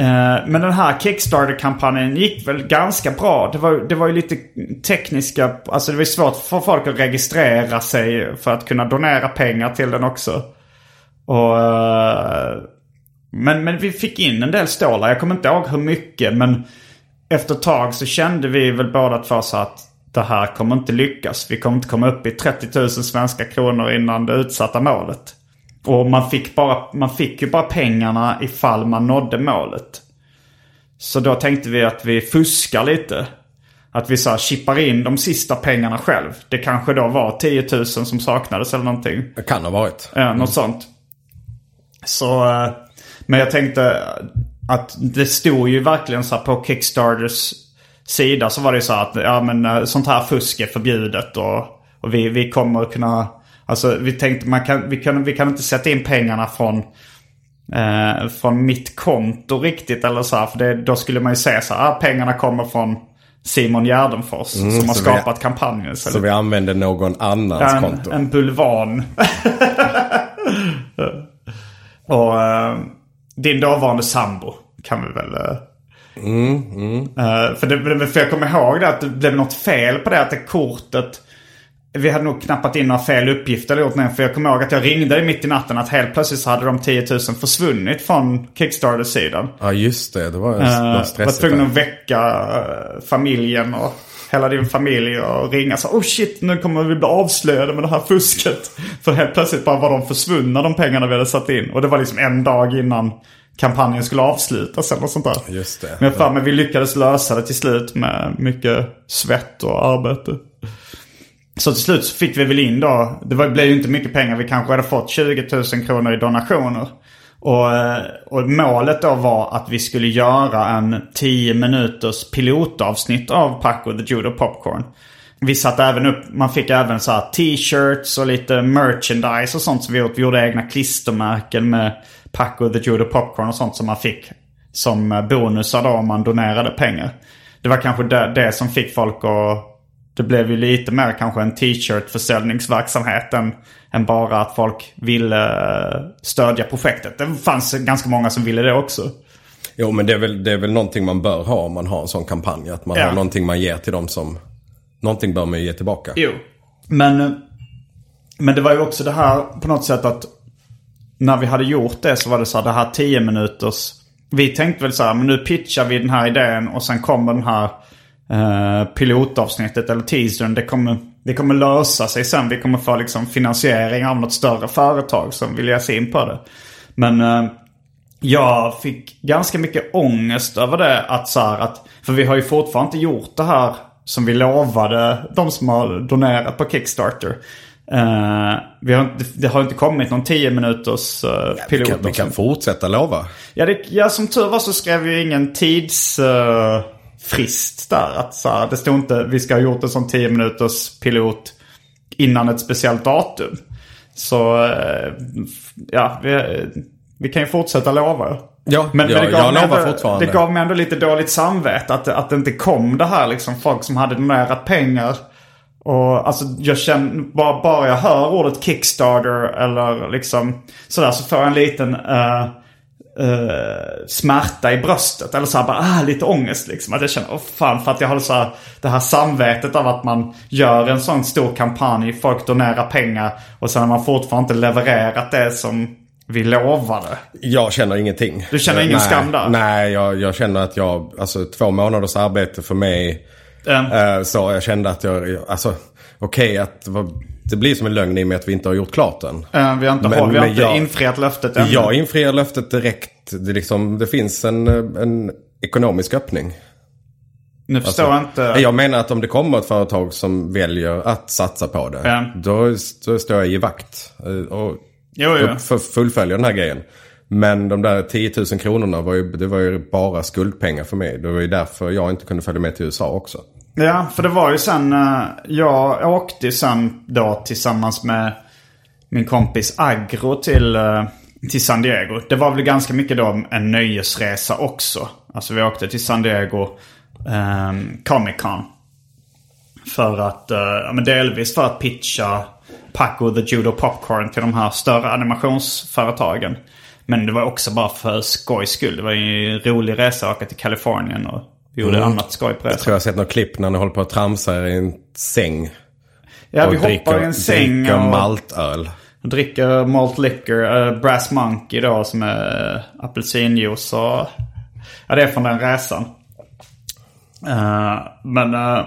Eh, men den här Kickstarter-kampanjen gick väl ganska bra. Det var, det var ju lite tekniska... Alltså det var ju svårt för folk att registrera sig för att kunna donera pengar till den också. Och, eh, men, men vi fick in en del stålar. Jag kommer inte ihåg hur mycket men efter ett tag så kände vi väl båda två så att det här kommer inte lyckas. Vi kommer inte komma upp i 30 000 svenska kronor innan det utsatta målet. Och man fick, bara, man fick ju bara pengarna ifall man nådde målet. Så då tänkte vi att vi fuskar lite. Att vi så här chippar in de sista pengarna själv. Det kanske då var 10 000 som saknades eller någonting. Det kan ha varit. Ja, något sånt. Så, eh, men jag tänkte att det stod ju verkligen så här på Kickstarters sida så var det så här att ja men eh, sånt här fusk är förbjudet och, och vi, vi kommer kunna Alltså vi tänkte man kan, vi, kan, vi kan inte sätta in pengarna från, eh, från mitt konto riktigt eller så här. För det, då skulle man ju säga så här, ah, pengarna kommer från Simon Gärdenfors Mm, som har så skapat vi- kampanjen. Så vi använder någon annans en, konto. en bulvan. Och eh, din dåvarande sambo kan vi väl... eh, eh, för, det, för jag kommer ihåg det att det blev något fel på det. Att det kortet... Vi hade nog knappat in några fel uppgifter gjort något. För jag kommer ihåg att jag ringde dig mitt i natten att helt plötsligt så hade de 10 000 försvunnit från Kickstarter-sidan. Ja just det, det var, Uh, var var stressigt. tvungen där. att väcka eh, familjen och hela din familj och ringa så Oh shit, nu kommer vi bli avslöjade med det här fusket. För helt plötsligt bara var de försvunna de pengarna vi hade satt in. Och det var liksom en dag innan kampanjen skulle avslutas eller sånt där. Just det. Men jag för mig vi lyckades lösa det till slut med mycket svett och arbete. Så till slut så fick vi väl in då, det var, blev ju inte mycket pengar, vi kanske hade fått 20 000 kronor i donationer. Och, eh, och målet då var att vi skulle göra en 10 minuters pilotavsnitt av Paco the Judo Popcorn. Vi satte även upp, man fick även så här t-shirts och lite merchandise och sånt som vi gjort. Vi gjorde egna klistermärken med Paco the Judo Popcorn och sånt som man fick som bonusar då om man donerade pengar. Det var kanske det, det som fick folk att... Det blev ju lite mer kanske en t-shirt-försäljningsverksamhet än, än bara att folk ville eh, stödja projektet. Det fanns ganska många som ville det också. Jo men det är, väl, det är väl någonting man bör ha om man har en sån kampanj. Att man Ja. har någonting man ger till dem som... Någonting bör man ju ge tillbaka. Jo. Men, eh, men det var ju också det här på något sätt att när vi hade gjort det så var det så här det här 10 minuters. Vi tänkte väl så här, men nu pitchar vi den här idén och sen kommer den här eh, pilotavsnittet eller teasern. Det kommer, det kommer lösa sig sen. Vi kommer få liksom finansiering av något större företag som vill ge sig in på det. Men eh, jag fick ganska mycket ångest över det. Att så här, att, för vi har ju fortfarande inte gjort det här som vi lovade de som har donerat på Kickstarter. Eh, vi har, inte- det har inte kommit någon 10 minuters uh, Vi pilot. kan, vi kan fortsätta lova. Ja, det, ja, som tur var så skrev vi ingen tidsfrist där. Att så här, det stod inte vi ska ha gjort en sån 10 minuters pilot innan ett speciellt datum. Så eh, ja, vi, vi kan ju fortsätta lova. Ja, Men, ja, men det, gav jag lovar ändå, det gav mig ändå lite dåligt samvete att, att det inte kom det här liksom. Folk som hade donerat pengar. Och alltså jag känner, bara, bara jag hör ordet Kickstarter eller liksom sådär så får jag en liten eh, eh, smärta i bröstet. Eller så här bara, ah, lite ångest liksom. Att jag känner, åh fan, för att jag har så här, det här samvetet av att man gör en sån stor kampanj, folk donerar pengar och sen har man fortfarande inte levererat det som vi lovade. Jag känner ingenting. Du känner ingen nej, skam där? Nej, jag, jag känner att jag, alltså två månaders arbete för mig. Mm. eh, så jag kände att jag, alltså okej att det var- det blir som en lögn i och med att vi inte har gjort klart den. Eh, vi har inte, Men- håll, vi har inte jag- infriat löftet ännu. Jag infriar löftet direkt. Det, liksom, det finns en, en ekonomisk öppning. nu förstår jag inte. Jag menar att om det kommer ett företag som väljer att satsa på det. Ja. Då, då står jag i vakt. eh, Och, Jo, jo. fullföljer den här grejen. Men de där 10 000 kronorna var ju, det var ju bara skuldpengar för mig. Det var ju därför jag inte kunde följa med till USA också. Ja, för det var ju sen, eh, jag åkte ju sen då tillsammans med min kompis Agro till, eh, till San Diego. Det var väl ganska mycket då en nöjesresa också. Alltså vi åkte till San Diego eh, Comic Con. För att, eh, ja, men delvis för att pitcha Paco the Judo Popcorn till de här större animationsföretagen. Men det var också bara för skojs skull. Det var ju en rolig resa att åka till Kalifornien och vi gjorde annat skoj på Jag resan. tror jag har sett något klipp när ni håller på att tramsa i en säng. Ja, vi och hoppar i en säng dricker och maltöl. dricker malt liquor. eh, Brass Monkey då som är uh, apelsinjuice och... Ja, det är från den resan. Eh, men... eh,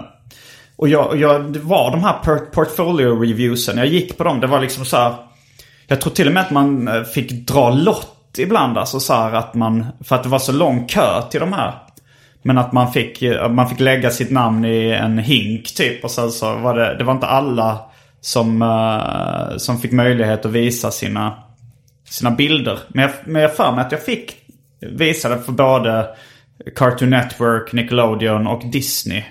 och jag, jag, det var de här port- portfolio-reviewsen. Jag gick på dem. Det var liksom så här... Jag tror till och med att man fick dra lott ibland. Alltså så här att man... För att det var så lång kö till de här. Men att man fick, eh, man fick lägga sitt namn i en hink typ. Och sen så var det, det var inte alla som, eh, som fick möjlighet att visa sina, sina bilder. Men jag, men jag för mig att jag fick visa det för både Cartoon Network, Nickelodeon och Disney.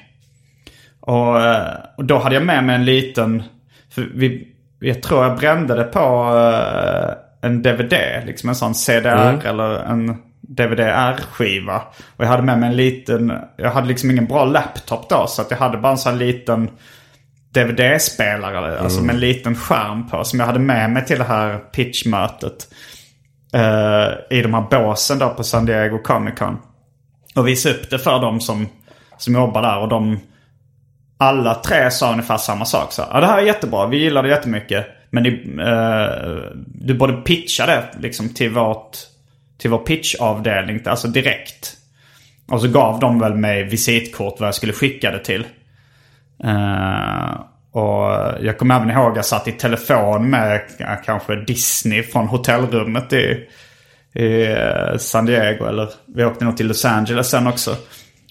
Och, eh, och då hade jag med mig en liten... För vi, jag tror jag brände det på eh, en DVD. Liksom en sån CDR eller en DVD-R-skiva. Och jag hade med mig en liten... Jag hade liksom ingen bra laptop då. Så att jag hade bara en sån liten DVD-spelare. Alltså med en liten skärm på. Som jag hade med mig till det här pitchmötet. eh, I de här båsen då på San Diego Comic Con. Och visade upp det för dem som, som jobbar där. Och de alla tre sa ungefär samma sak. Så, ja, det här är jättebra, vi gillar det jättemycket. Men det, eh, du borde pitcha det liksom, till, vårt, till vår pitchavdelning, alltså direkt. Och så gav de väl mig visitkort vad jag skulle skicka det till. Uh, och jag kommer även ihåg att jag satt i telefon med kanske Disney från hotellrummet i, i eh, San Diego. Eller vi åkte nog till Los Angeles sen också.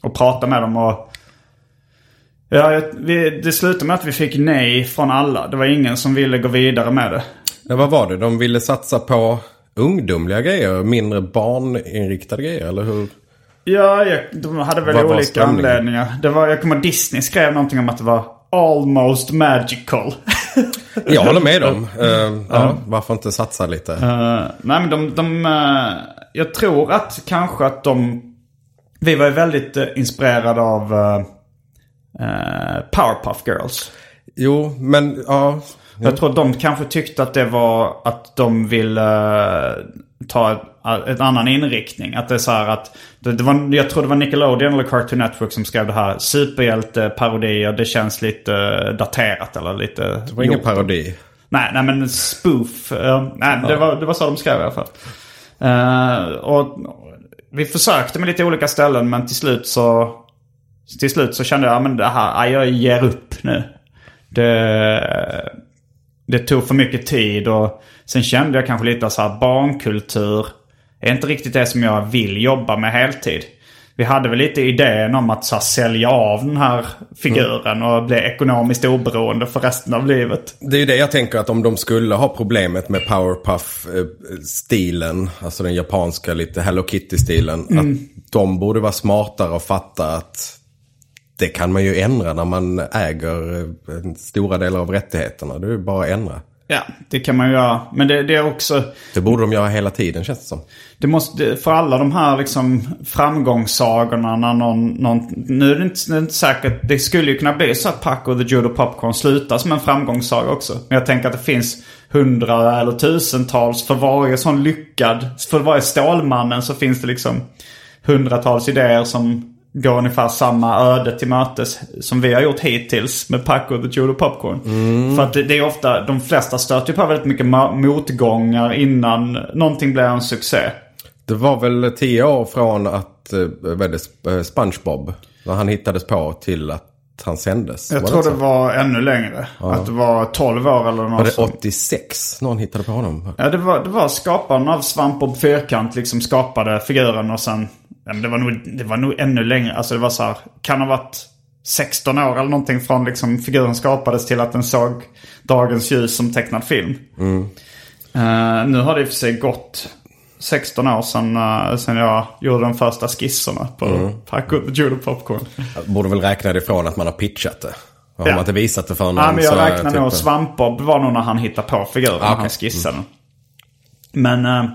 Och pratade med dem och Ja, vi, det slutade med att vi fick nej från alla. Det var ingen som ville gå vidare med det. Ja, vad var det? De ville satsa på ungdomliga grejer, mindre barninriktade grejer, eller hur? Ja, jag, de hade väl Vad var olika stämningen? anledningar. Det var, jag kommer ihåg Disney skrev någonting om att det var almost magical. Jag håller med dem. Eh, ja, varför inte satsa lite? Eh, nej men de, de eh, jag tror att kanske att de, vi var ju väldigt uh, inspirerade av uh, Powerpuff Girls. Jo, men ja. Jag tror att de kanske tyckte att det var att de ville eh, ta ett, ett annan inriktning. Att det är så här att, det, det var, jag tror det var Nickelodeon eller Cartoon Network som skrev det här. Superhjälteparodier, det känns lite eh, daterat eller lite... Det var ingen parodi. Nej, nej men spoof. eh, nej, det, var, det var så de skrev i alla fall. Eh, och vi försökte med lite olika ställen men till slut så... Till slut så kände jag, men det här, jag ger upp nu. Det, det tog för mycket tid och sen kände jag kanske lite så här barnkultur är inte riktigt det som jag vill jobba med heltid. Vi hade väl lite idén om att så här, sälja av den här figuren och bli ekonomiskt oberoende för resten av livet. Det är ju det jag tänker att om de skulle ha problemet med Powerpuff-stilen, alltså den japanska lite Hello Kitty-stilen, att de borde vara smartare och fatta att det kan man ju ändra när man äger eh, stora delar av rättigheterna. Det är bara att ändra. Ja, det kan man ju göra. Men det, det är också... Det borde de göra hela tiden känns det som. Det måste, för alla de här liksom framgångssagorna när någon, någon... Nu är det inte, det är inte säkert. Det skulle ju kunna bli så att Paco the Judo Popcorn slutar som en framgångssaga också. Men jag tänker att det finns hundra eller tusentals för varje sån lyckad. För varje Stålmannen så finns det liksom hundratals idéer som går ungefär samma öde till mötes som vi har gjort hittills med Paco the Judo Popcorn. För att det, det är ofta, de flesta stöter ju på väldigt mycket motgångar innan någonting blir en succé. Det var väl tio år från att, eh, vad är det, eh, SpongeBob, när han hittades på till att han sändes. Jag Var tror det var ännu längre. Att det var 12 år eller Var något det sånt. 86 någon hittade på honom? Ja, det var, det var skaparen av Svampbob Fyrkant liksom skapade figuren och sen... Ja, men det, var nog, det var nog ännu längre. Alltså det var så här, kan ha varit 16 år eller någonting från liksom figuren skapades till att den såg dagens ljus som tecknad film. Eh, nu har det i och för sig gått 16 år sedan, uh, sedan jag gjorde de första skisserna på Paco the Judo Popcorn. Borde väl räkna det ifrån att man har pitchat det. Har Ja. man inte visat det för någon Ja, men jag räknar typ- nog Svampbob var nog när han hittade på figuren. Ah. Han skissade den. Men... eh,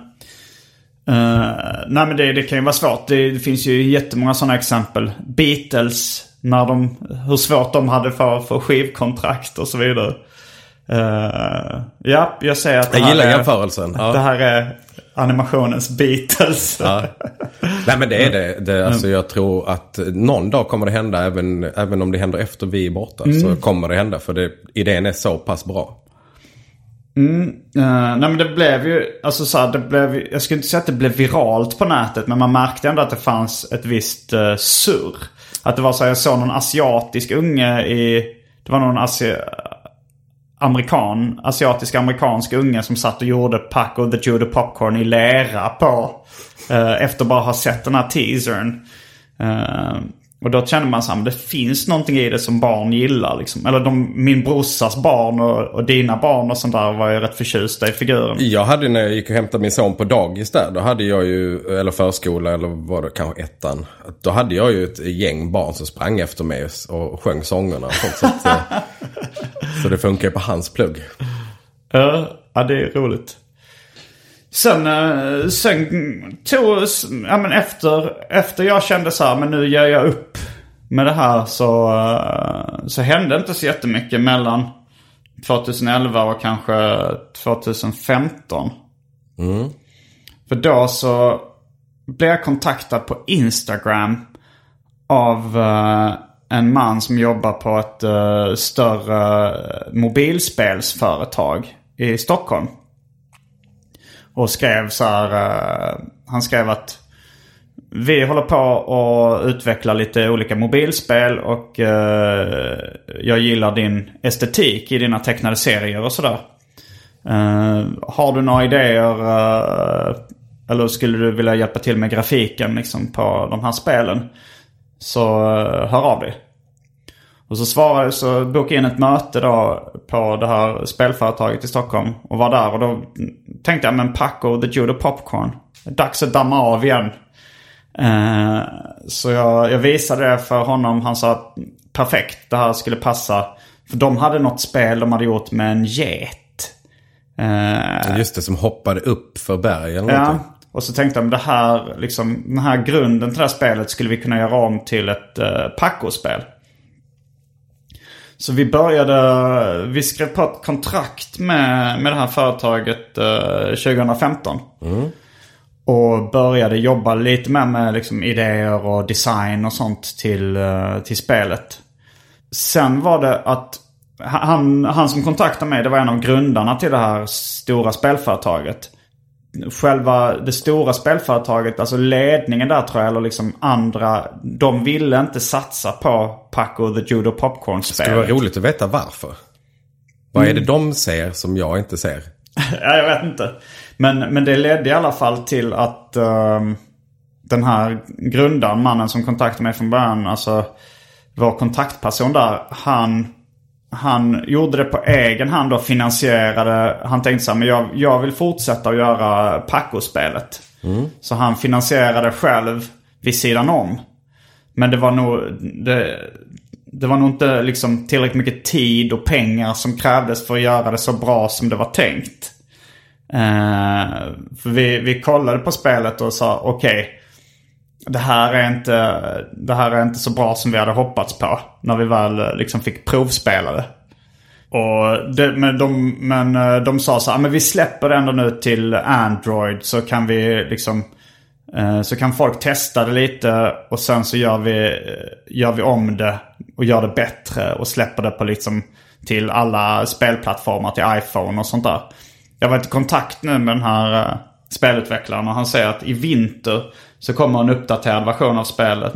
nej men det, det kan ju vara svårt. Det, det finns ju jättemånga sådana exempel. Beatles, när de, hur svårt de hade för, för skivkontrakt och så vidare. Eh, ja, jag säger att det Jag här gillar är, jämförelsen. Ja. Det här är animationens Beatles. Ja. Nej men det är det. det alltså, jag tror att någon dag kommer det hända även, även om det händer efter vi är borta. Så kommer det hända för det, idén är så pass bra. Mm, eh, nej men det blev ju, alltså så här, det blev, jag skulle inte säga att det blev viralt på nätet. Men man märkte ändå att det fanns ett visst uh, surr. Att det var så här, jag såg någon asiatisk unge i, det var någon asi, amerikan, asiatisk amerikansk unge som satt och gjorde Paco the Judo Popcorn i lera på. Uh, efter bara ha sett den här teasern. Uh, och då kände man så här, det finns någonting i det som barn gillar liksom. Eller de, min brorsas barn och, och dina barn och sånt där var ju rätt förtjusta i figuren. Jag hade när jag gick och hämtade min son på dagis där. Då hade jag ju, eller förskola eller var det kanske ettan. Då hade jag ju ett gäng barn som sprang efter mig och sjöng sångerna. Och sånt, så, att, eh, så det funkar ju på hans plugg. Ja, ja, det är roligt. Sen, eh, sen tog, ja men efter, efter jag kände så här, men nu ger jag upp med det här så, eh, så hände inte så jättemycket mellan 2011 och kanske 2015. För då så blev jag kontaktad på Instagram av eh, en man som jobbar på ett större mobilspelsföretag i Stockholm. Och skrev så här, uh, han skrev att vi håller på att utveckla lite olika mobilspel och uh, jag gillar din estetik i dina tecknade serier och sådär. Uh, har du några idéer eller skulle du vilja hjälpa till med grafiken liksom, på de här spelen? Så hör av dig. Och så svarade så bokade jag in ett möte då på det här spelföretaget i Stockholm. Och var där och då tänkte jag, men Paco the Judo Popcorn. Dags att damma av igen. Eh, så jag, jag visade det för honom. Han sa perfekt, det här skulle passa. För de hade något spel de hade gjort med en get. Eh, Just det, som hoppade upp för berg eller Ja, någonting. och så tänkte jag det här, liksom, den här grunden till det här spelet skulle vi kunna göra om till ett uh, Paco-spel. Så vi började, vi skrev på ett kontrakt med, med det här företaget eh, 2015. Och började jobba lite mer med liksom, idéer och design och sånt till, eh, till spelet. Sen var det att han, han som kontaktade mig, det var en av grundarna till det här stora spelföretaget. Själva det stora spelföretaget, alltså ledningen där tror jag, eller liksom andra, de ville inte satsa på Paco the Judo Det skulle Popcorn-spelet. vara roligt att veta varför. Vad är det de ser som jag inte ser? Ja, jag vet inte. Men, men det ledde i alla fall till att ehm, den här grundaren, mannen som kontaktade mig från början, alltså vår kontaktperson där, han, han gjorde det på egen hand och finansierade. Han tänkte så här, men jag, jag vill fortsätta att göra Paco-spelet. Så han finansierade själv vid sidan om. Men det var nog... Det, det var nog inte liksom tillräckligt mycket tid och pengar som krävdes för att göra det så bra som det var tänkt. Eh, för vi, vi kollade på spelet och sa okej det, här är inte, det här är inte så bra som vi hade hoppats på. När vi väl eh, liksom fick provspela det. Och det, men, de, men eh, de sa så här, ah, men vi släpper det ändå nu till Android så kan vi liksom eh, så kan folk testa det lite och sen så gör vi, gör vi om det och gör det bättre och släpper det på liksom till alla spelplattformar, till iPhone och sånt där. Jag var i kontakt nu med den här spelutvecklaren och han säger att i vinter så kommer en uppdaterad version av spelet.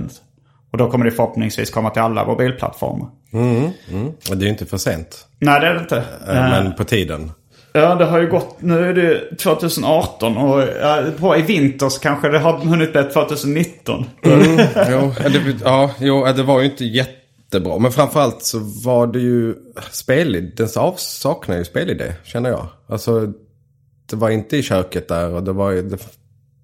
Och då kommer det förhoppningsvis komma till alla mobilplattformar. Mm, mm. Det är ju inte för sent. Nej det är det inte. Men på tiden. Ja, det har ju gått. Nu är det 2018 och ja, på i vinter så kanske det har hunnit bli 2019. Mm, jo, det, ja, jo, det var ju inte jättebra. Men framförallt så var det ju spelid. Den saknar ju spelidé, känner jag. Alltså, det var inte i köket där och det var ju... Det,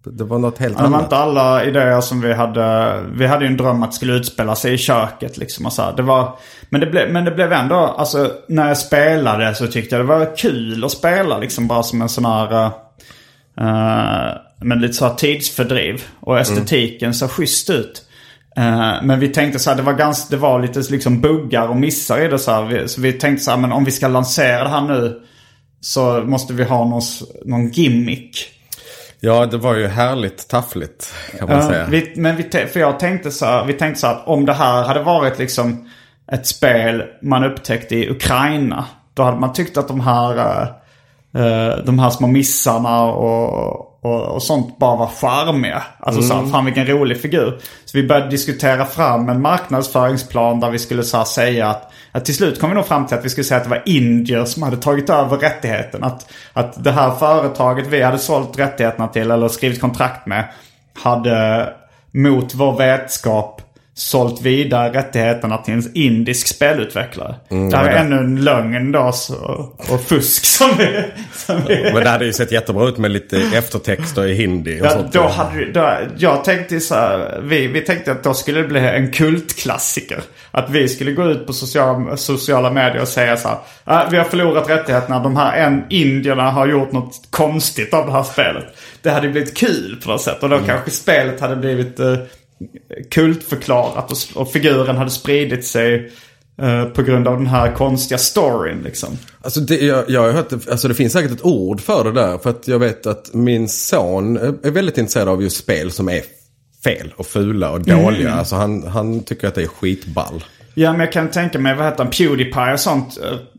det var något helt ja, annat. Det var inte alla idéer som vi hade. Vi hade ju en dröm att det skulle utspela sig i köket liksom och så här. Det var, men, det blev, men det blev ändå, alltså när jag spelade så tyckte jag det var kul att spela liksom bara som en sån här... Uh, men lite så här tidsfördriv. Och estetiken såg schysst ut. Uh, men vi tänkte så här, det var, ganska, det var lite liksom buggar och missar i det så här. Vi, så vi tänkte så här, men om vi ska lansera det här nu så måste vi ha någon, någon gimmick. Ja, det var ju härligt taffligt kan man Ja, säga. vi, men vi, för jag tänkte så vi tänkte så att om det här hade varit liksom ett spel man upptäckte i Ukraina. Då hade man tyckt att de här, eh, eh, de här små missarna och, och, och sånt bara var charmiga. Alltså så här, fan vilken rolig figur. Så vi började diskutera fram en marknadsföringsplan där vi skulle så här säga att, att till slut kom vi nog fram till att vi skulle säga att det var indier som hade tagit över rättigheten. Att, att det här företaget vi hade sålt rättigheterna till eller skrivit kontrakt med hade mot vår vetskap sålt vidare rättigheterna till en indisk spelutvecklare. det här är det- ännu en lögn då så, och fusk som vi... Som vi Men det hade ju sett jättebra ut med lite eftertexter i hindi och Ja, sånt. då hade, då, jag tänkte så här, vi, vi tänkte att då skulle det bli en kultklassiker. Att vi skulle gå ut på social, sociala medier och säga så här. "Ah, vi har förlorat rättigheterna. De här en, indierna har gjort något konstigt av det här spelet. Det hade blivit kul på något sätt. Och då kanske spelet hade blivit eh, kultförklarat. Och, och figuren hade spridit sig eh, på grund av den här konstiga storyn liksom. Alltså det, jag, jag har hört, alltså det finns säkert ett ord för det där. För att jag vet att min son är väldigt intresserad av just spel som är fel och fula och dåliga. Alltså han, han tycker att det är skitball. Ja, men jag kan tänka mig, vad heter han, Pewdiepie och sånt.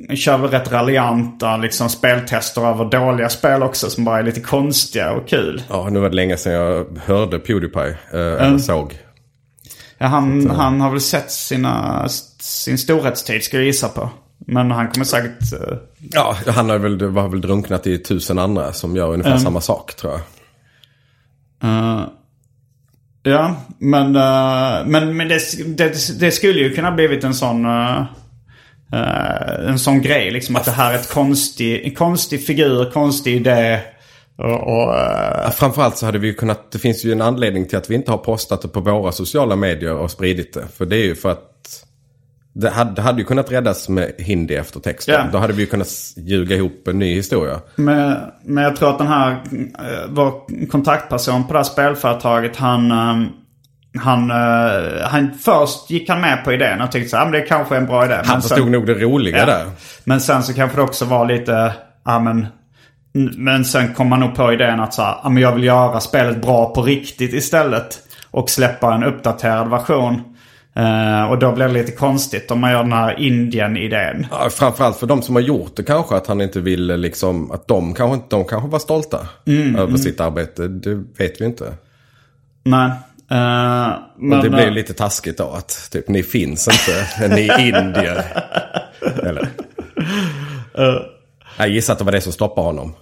eh, Kör väl rätt raljanta liksom speltester över dåliga spel också som bara är lite konstiga och kul. Ja, nu var det länge sedan jag hörde Pewdiepie. Eh, Eller såg. Ja, han, han har väl sett sina, sin storhetstid ska jag gissa på. Men han kommer säkert... eh, Ja, han har väl, var väl drunknat i tusen andra som gör ungefär samma sak tror jag. eh, ja, men, eh, men, men det, det, det skulle ju kunna blivit en sån... Eh, eh, en sån grej liksom att det här är ett konstig, en konstig figur, konstig idé. Och, och, Ja, Framförallt så hade vi ju kunnat, det finns ju en anledning till att vi inte har postat det på våra sociala medier och spridit det. För det är ju för att det hade, det hade ju kunnat räddas med hindi eftertexten. Ja. Då hade vi ju kunnat ljuga ihop en ny historia. Men, men jag tror att den här, eh, vår kontaktperson på det här spelföretaget, han, eh, han, eh, han först gick han med på idén och tyckte så här, "Ja, men det kanske är en bra idé. Han men förstod sen, nog det roliga ja. där. Men sen så kanske det också var lite, ja men, men sen kom man nog på idén att så här, jag vill göra spelet bra på riktigt istället. Och släppa en uppdaterad version. Eh, och då blir det lite konstigt om man gör den här Indien-idén. Ja, framförallt för de som har gjort det kanske att han inte ville liksom, att de kanske de kanske var stolta Mm, över sitt arbete. Det vet vi inte. Nej. eh, men, Och det blir eh, lite taskigt då att typ ni finns inte, ni är indier. Eller? Jag gissar att det var det som stoppade honom.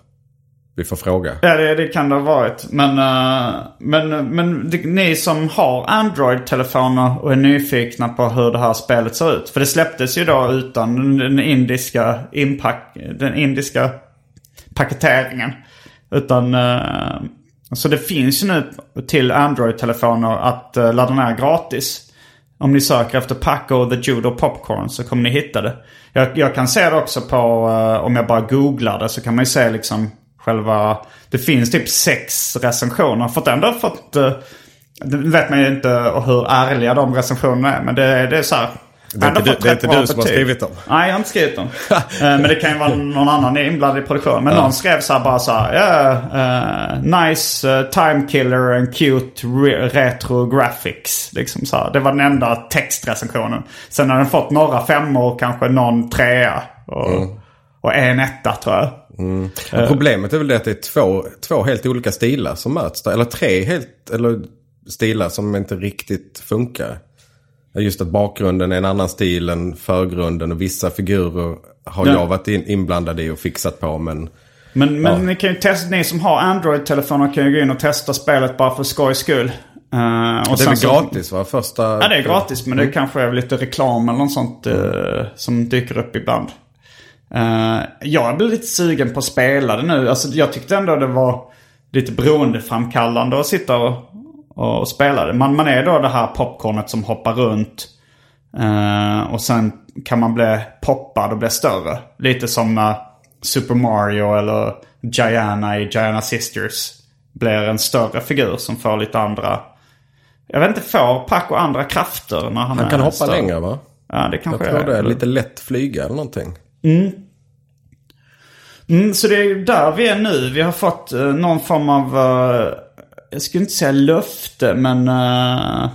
Vi får fråga. Ja, det, det kan det ha varit. Men, uh, men, men det, ni som har Android-telefoner och är nyfikna på hur det här spelet ser ut. För det släpptes ju då utan den, indiska inpack, den indiska paketeringen. Utan, uh, så det finns ju nu till Android-telefoner att uh, ladda ner gratis. Om ni söker efter Paco the Judo Popcorn så kommer ni hitta det. Jag, jag kan se det också på, om jag bara googlar det så kan man ju se liksom själva... Det finns typ sex recensioner. Fått ändå fått... Uh, det vet man ju inte hur ärliga de recensionerna är. Men det, det är så här. Det är inte, du, det är inte du som har skrivit dem. Nej, jag har inte skrivit dem. uh, men det kan ju vara någon annan inblandad i produktionen. Men ja. någon skrev så här bara så här. Yeah, uh, nice uh, time killer and cute re retro graphics. Liksom så här. Det var den enda textrecensionen. Sen har den fått några femmor, kanske någon trea. Och, mm. och en etta tror jag. Mm. Problemet är väl det att det är två, två helt olika stilar som möts där. Eller tre helt, eller stilar som inte riktigt funkar. Just att bakgrunden är en annan stil än förgrunden och vissa figurer har ja. jag varit in, inblandad i och fixat på men... Men, men ja. ni kan ju testa, ni som har Android-telefoner kan ju gå in och testa spelet bara för skojs skull. Uh, och det är väl så, gratis va? Första... Ja det är gratis men mm. det kanske är lite reklam eller något sånt uh, som dyker upp ibland. Uh, jag blir lite sugen på att spela det nu. Alltså jag tyckte ändå det var lite beroendeframkallande att sitta och och spela det. Man, man är då det här popcornet som hoppar runt. Uh, och sen kan man bli poppad och bli större. Lite som när Super Mario eller Giana i Giana Sisters blir en större figur som får lite andra... Jag vet inte, får Paco andra krafter när han, han kan hoppa större? längre va? Ja, det kanske Jag tror det är lite lätt flyga eller någonting. Mm. Mm, så det är ju där vi är nu. Vi har fått uh, någon form av... Uh, jag skulle inte säga löfte men, uh,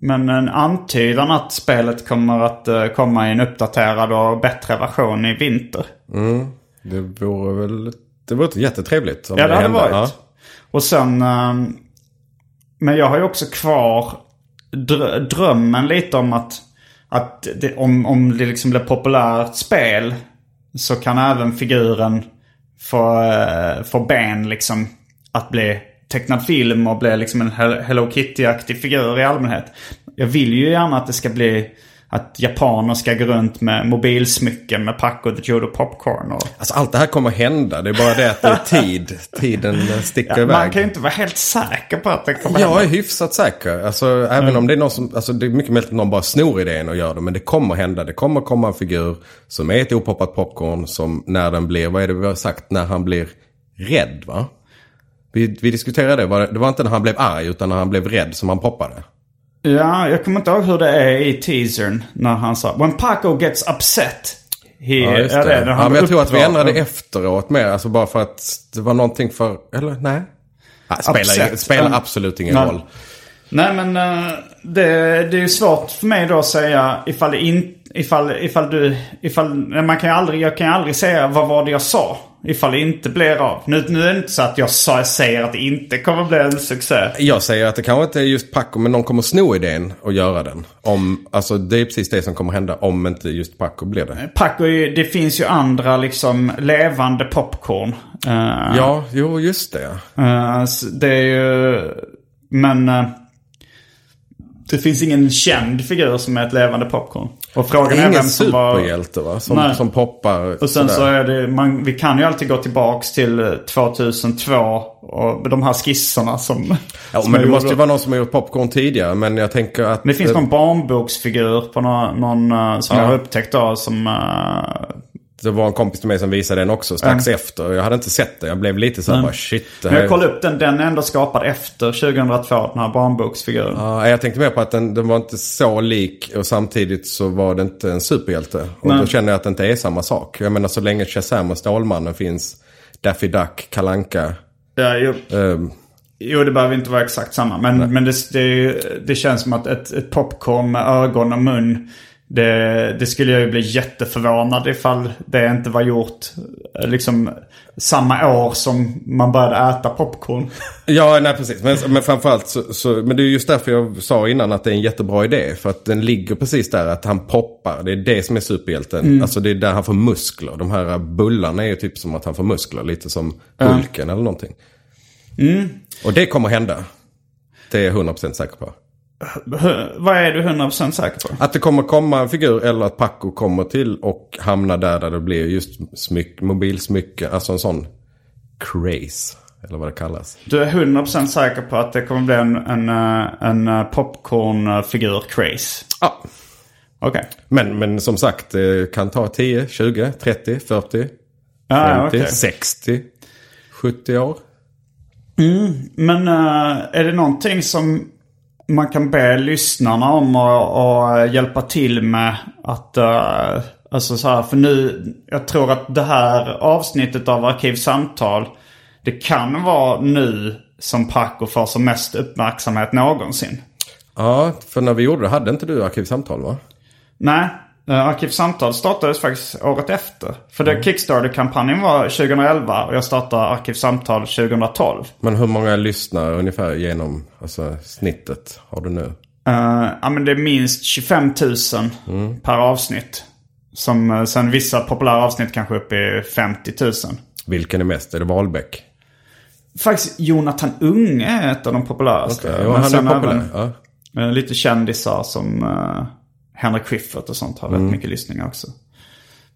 men en antydan att spelet kommer att uh, komma i en uppdaterad och bättre version i vinter. Mm. Det vore väl det vore jättetrevligt. Om ja, det, det hade varit. Ja. Och sen... Uh, men jag har ju också kvar dr drömmen lite om att, att det, om, om det liksom blir populärt spel så kan även figuren få, eh, få ben liksom att bli tecknad film och bli liksom en Hello Kitty-aktig figur i allmänhet. Jag vill ju gärna att det ska bli att japaner ska gå runt med mobilsmycken med Paco the Judo Popcorn. Och... Alltså allt det här kommer hända. Det är bara det att det är tid. Tiden sticker ja, iväg. Man kan ju inte vara helt säker på att det kommer hända. Jag är hyfsat säker. Alltså även mm. om det är någon som, alltså det är mycket möjligt att någon bara snor idén och gör det. Men det kommer hända. Det kommer komma en figur som är ett opoppat popcorn som när den blir, vad är det vi har sagt, när han blir rädd va? Vi, vi diskuterade det. Det var inte när han blev arg utan när han blev rädd som han poppade. Ja, jag kommer inte ihåg hur det är i teasern när han sa When Paco gets upset. He, ja, just det. det, det ja, men jag tror att vi ändrade efteråt mer. Alltså bara för att det var någonting för... Eller nej? Ja, spelar, spelar absolut ingen nej. roll. Nej men uh, det, det är ju svårt för mig då att säga ifall det inte... Ifall, ifall du... Ifall, man kan ju aldrig, jag kan ju aldrig säga vad var det jag sa. Ifall det inte blir av. Nu, nu är det inte så att jag säger att det inte kommer bli en succé. Jag säger att det kanske inte är just Paco, men någon kommer sno idén och göra den. Om, alltså det är precis det som kommer hända om inte just Paco blir det. Paco, det finns ju andra liksom levande popcorn. Uh, ja, jo just det. Uh, det är ju, men... Uh, det finns ingen känd figur som är ett levande popcorn. Och frågan är vem som var... superhjälte va? Som, som poppar. Och sen sådär. så är det, man, vi kan ju alltid gå tillbaks till 2002 eh, och de här skisserna som... Ja, som men det måste ju vara någon som har gjort popcorn tidigare. Men jag tänker att... Det finns någon barnboksfigur på någon, någon eh, som ja. jag har upptäckt då som... Det var en kompis till mig som visade den också strax mm. efter. Jag hade inte sett det. Jag blev lite så här mm. bara shit. Men jag kollade upp den. Den är ändå skapad efter 2002. Den här barnboksfiguren. Ja, jag tänkte mer på att den, den var inte så lik. Och samtidigt så var det inte en superhjälte. Och Nej. då känner jag att det inte är samma sak. Jag menar så länge Shazam och Stålmannen finns. Daffy Duck, Kalanka. Ja, jo. Um, Jo, det behöver inte vara exakt samma. Men, men det, det, det, känns som att ett, ett popcorn med ögon och mun det, det, skulle jag ju bli jätteförvånad ifall det inte var gjort eh, liksom samma år som man började äta popcorn. Ja, nej precis. Men, men framförallt så, så, men det är just därför jag sa innan att det är en jättebra idé. För att den ligger precis där att han poppar. Det är det som är superhjälten. Mm. Alltså det är där han får muskler. De här bullarna är ju typ som att han får muskler. Lite som Hulken mm. eller någonting. Mm. Och det kommer hända. Det är jag 100% säker på. Vad är du 100% säker på? Att det kommer komma en figur eller att Paco kommer till och hamnar där där det blir just smyck, mobilsmycken. Alltså en sån craze. Eller vad det kallas. Du är 100% säker på att det kommer bli en, en, eh, en eh, popcornfigur-craze? Ja. Okej. Men, men som sagt, det kan ta 10, 20, 30, 40, Ja, 50, okej. 60, 70 år. Men eh, är det någonting som man kan be lyssnarna om och hjälpa till med att... eh, alltså så här, för nu, jag tror att det här avsnittet av Arkivsamtal, det kan vara nu som Paco får som mest uppmärksamhet någonsin. Ja, för när vi gjorde det hade inte du arkivsamtal va? Nej, Arkivsamtal startades faktiskt året efter. För det Kickstarter-kampanjen var 2011 och jag startade Arkivsamtal 2012. Men hur många lyssnar ungefär genom alltså, snittet har du nu? Uh, ja men det är minst 25 000 per avsnitt. Som uh, sen vissa populära avsnitt kanske upp i 50 000. Vilken är mest? Är det Wahlbeck? Faktiskt Jonathan Unge är ett av de populäraste. Okej, ja, Men sen populär. även, Ja. eh, lite kändisar som uh, Henrik Schyffert och sånt har Mm. rätt mycket lyssningar också.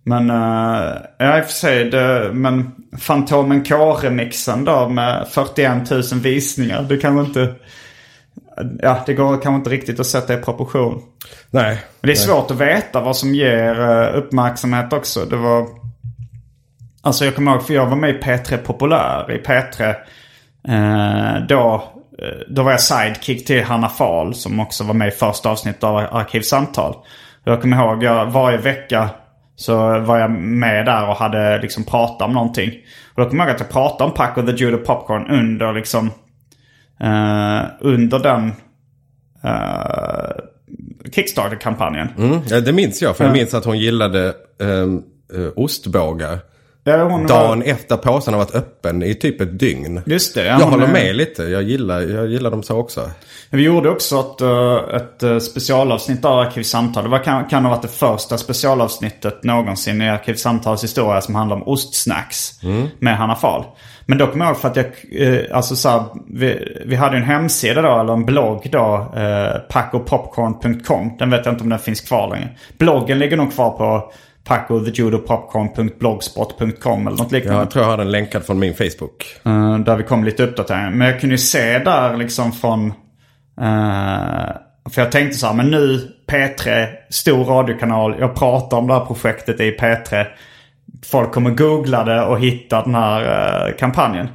Men uh, ja i och för sig, det, men Fantomen K-remixen då med 41 000 visningar. Det kan man inte... Ja, det går kanske inte riktigt att sätta i proportion. Nej. Men det är svårt att veta vad som ger eh, uppmärksamhet också. Det var... Alltså jag kommer ihåg, för jag var med i P3 Populär. I P3 eh, då, då var jag sidekick till Hanna Fahl som också var med i första avsnittet av Arkivsamtal. Jag kommer ihåg, jag, varje vecka så var jag med där och hade liksom pratat om någonting. Och då kommer jag ihåg att jag pratade om Paco the Judo Popcorn under liksom... Eh, under den eh, Kickstarter-kampanjen. Mm, det minns jag. För jag minns att hon gillade um, ostbågar. Ja, Dagen var, efter påsen har varit öppen i typ ett dygn. just det. ja, jag håller är- med lite. Jag gillar, jag gillar dem så också. Vi gjorde också ett, eh, ett eh, specialavsnitt av Arkivsamtal. Det var, kan, kan ha varit det första specialavsnittet någonsin i Arkivsamtals historia som handlar om ostsnacks. Med Hanna Fahl. Men då kommer jag ihåg för att jag, eh, alltså så här, vi, vi hade en hemsida då, eller en blogg då, eh, pacopopcorn.com. Den vet jag inte om den finns kvar längre. Bloggen ligger nog kvar på pacothetjudopopcorn.blogspot.com eller något liknande. Jag tror jag har den länkad från min Facebook. Eh, där vi kom lite uppdateringar. Men jag kunde ju se där liksom från... eh, för jag tänkte så här, men nu P3, stor radiokanal, jag pratar om det här projektet i P3. Folk kommer googla det och hitta den här eh, kampanjen.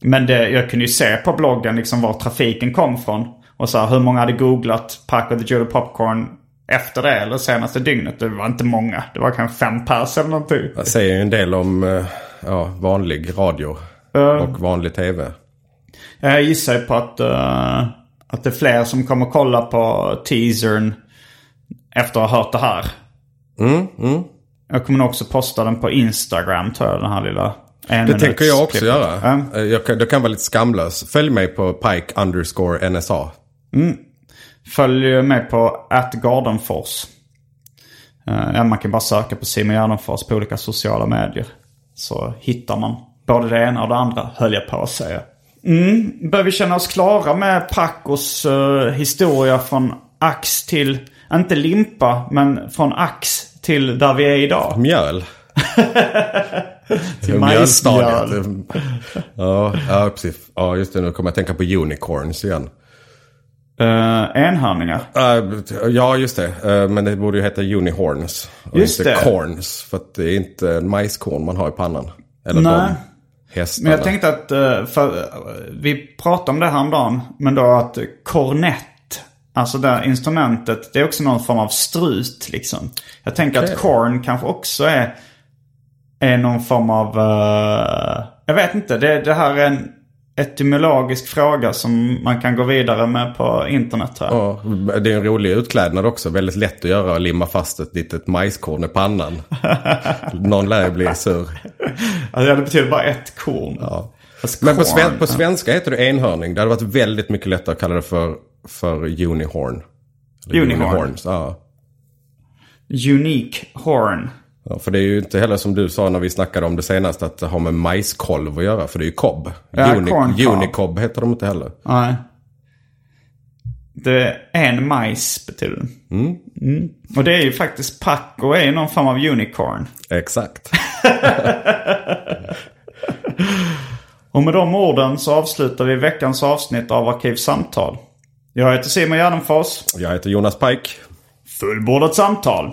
Men det, jag kunde ju se på bloggen liksom var trafiken kom från. Och så här, hur många hade googlat Paco the Judo Popcorn efter det eller senaste dygnet. Det var inte många. Det var kanske fem pers eller någonting. Jag säger ju en del om eh, ja, vanlig radio och vanlig tv. Jag gissar ju på att, eh, att det är fler som kommer kolla på teasern efter att ha hört det här. Mm, mm. Jag kommer nog också posta den på Instagram tror jag, den här lilla Det tänker jag också klippet. göra. Eh, Jag kan, jag kan vara lite skamlös. Följ mig på Pike underscore NSA. Följ med på atgardenfors. Ja, man kan bara söka på Simon Gärdenfors på olika sociala medier. Så hittar man både det ena och det andra, höll jag på att säga. Mm, börjar vi känna oss klara med Pacos eh, historia från ax till, inte limpa, men från ax till där vi är idag. Mjöl. Till majsmjöl. Ja, ja, precis. Ja, just det. Nu kommer jag tänka på unicorns igen. Uh, enhörningar. Eh, ja, just det. Eh, men det borde ju heta unihorns. Och Just inte det. corns. För att det är inte en majskorn man har i pannan. Eller Nej. de hästarna. Men jag tänkte att, för, vi pratade om det häromdagen, men då att kornett, alltså det här instrumentet, det är också någon form av strut liksom. Jag tänker Okej. att corn kanske också är, är någon form av, jag vet inte, det, det här är en etymologisk fråga som man kan gå vidare med på internet jag. Ja, det är en rolig utklädnad också. Väldigt lätt att göra och limma fast ett litet majskorn i pannan. Någon lär ju bli sur. Alltså, det betyder bara ett korn. Ja. Men på, sven- på svenska heter det enhörning. Det hade varit väldigt mycket lättare att kalla det för, för unihorn. Eller Unihorn. unihorns, Ja. Unique horn. Ja. För det är ju inte heller som du sa när vi snackade om det senast att det har med majskolv att göra. För det är ju kobb. Ja, corn cob. Unikobb heter de inte heller. Nej. Det är en majs betyder det. Mm. Och det är ju faktiskt Paco är ju någon form av unicorn. Exakt. Och med de orden så avslutar vi veckans avsnitt av Arkivsamtal. Jag heter Simon Gärdenfors. Jag heter Jonas Pike. Fullbordat samtal.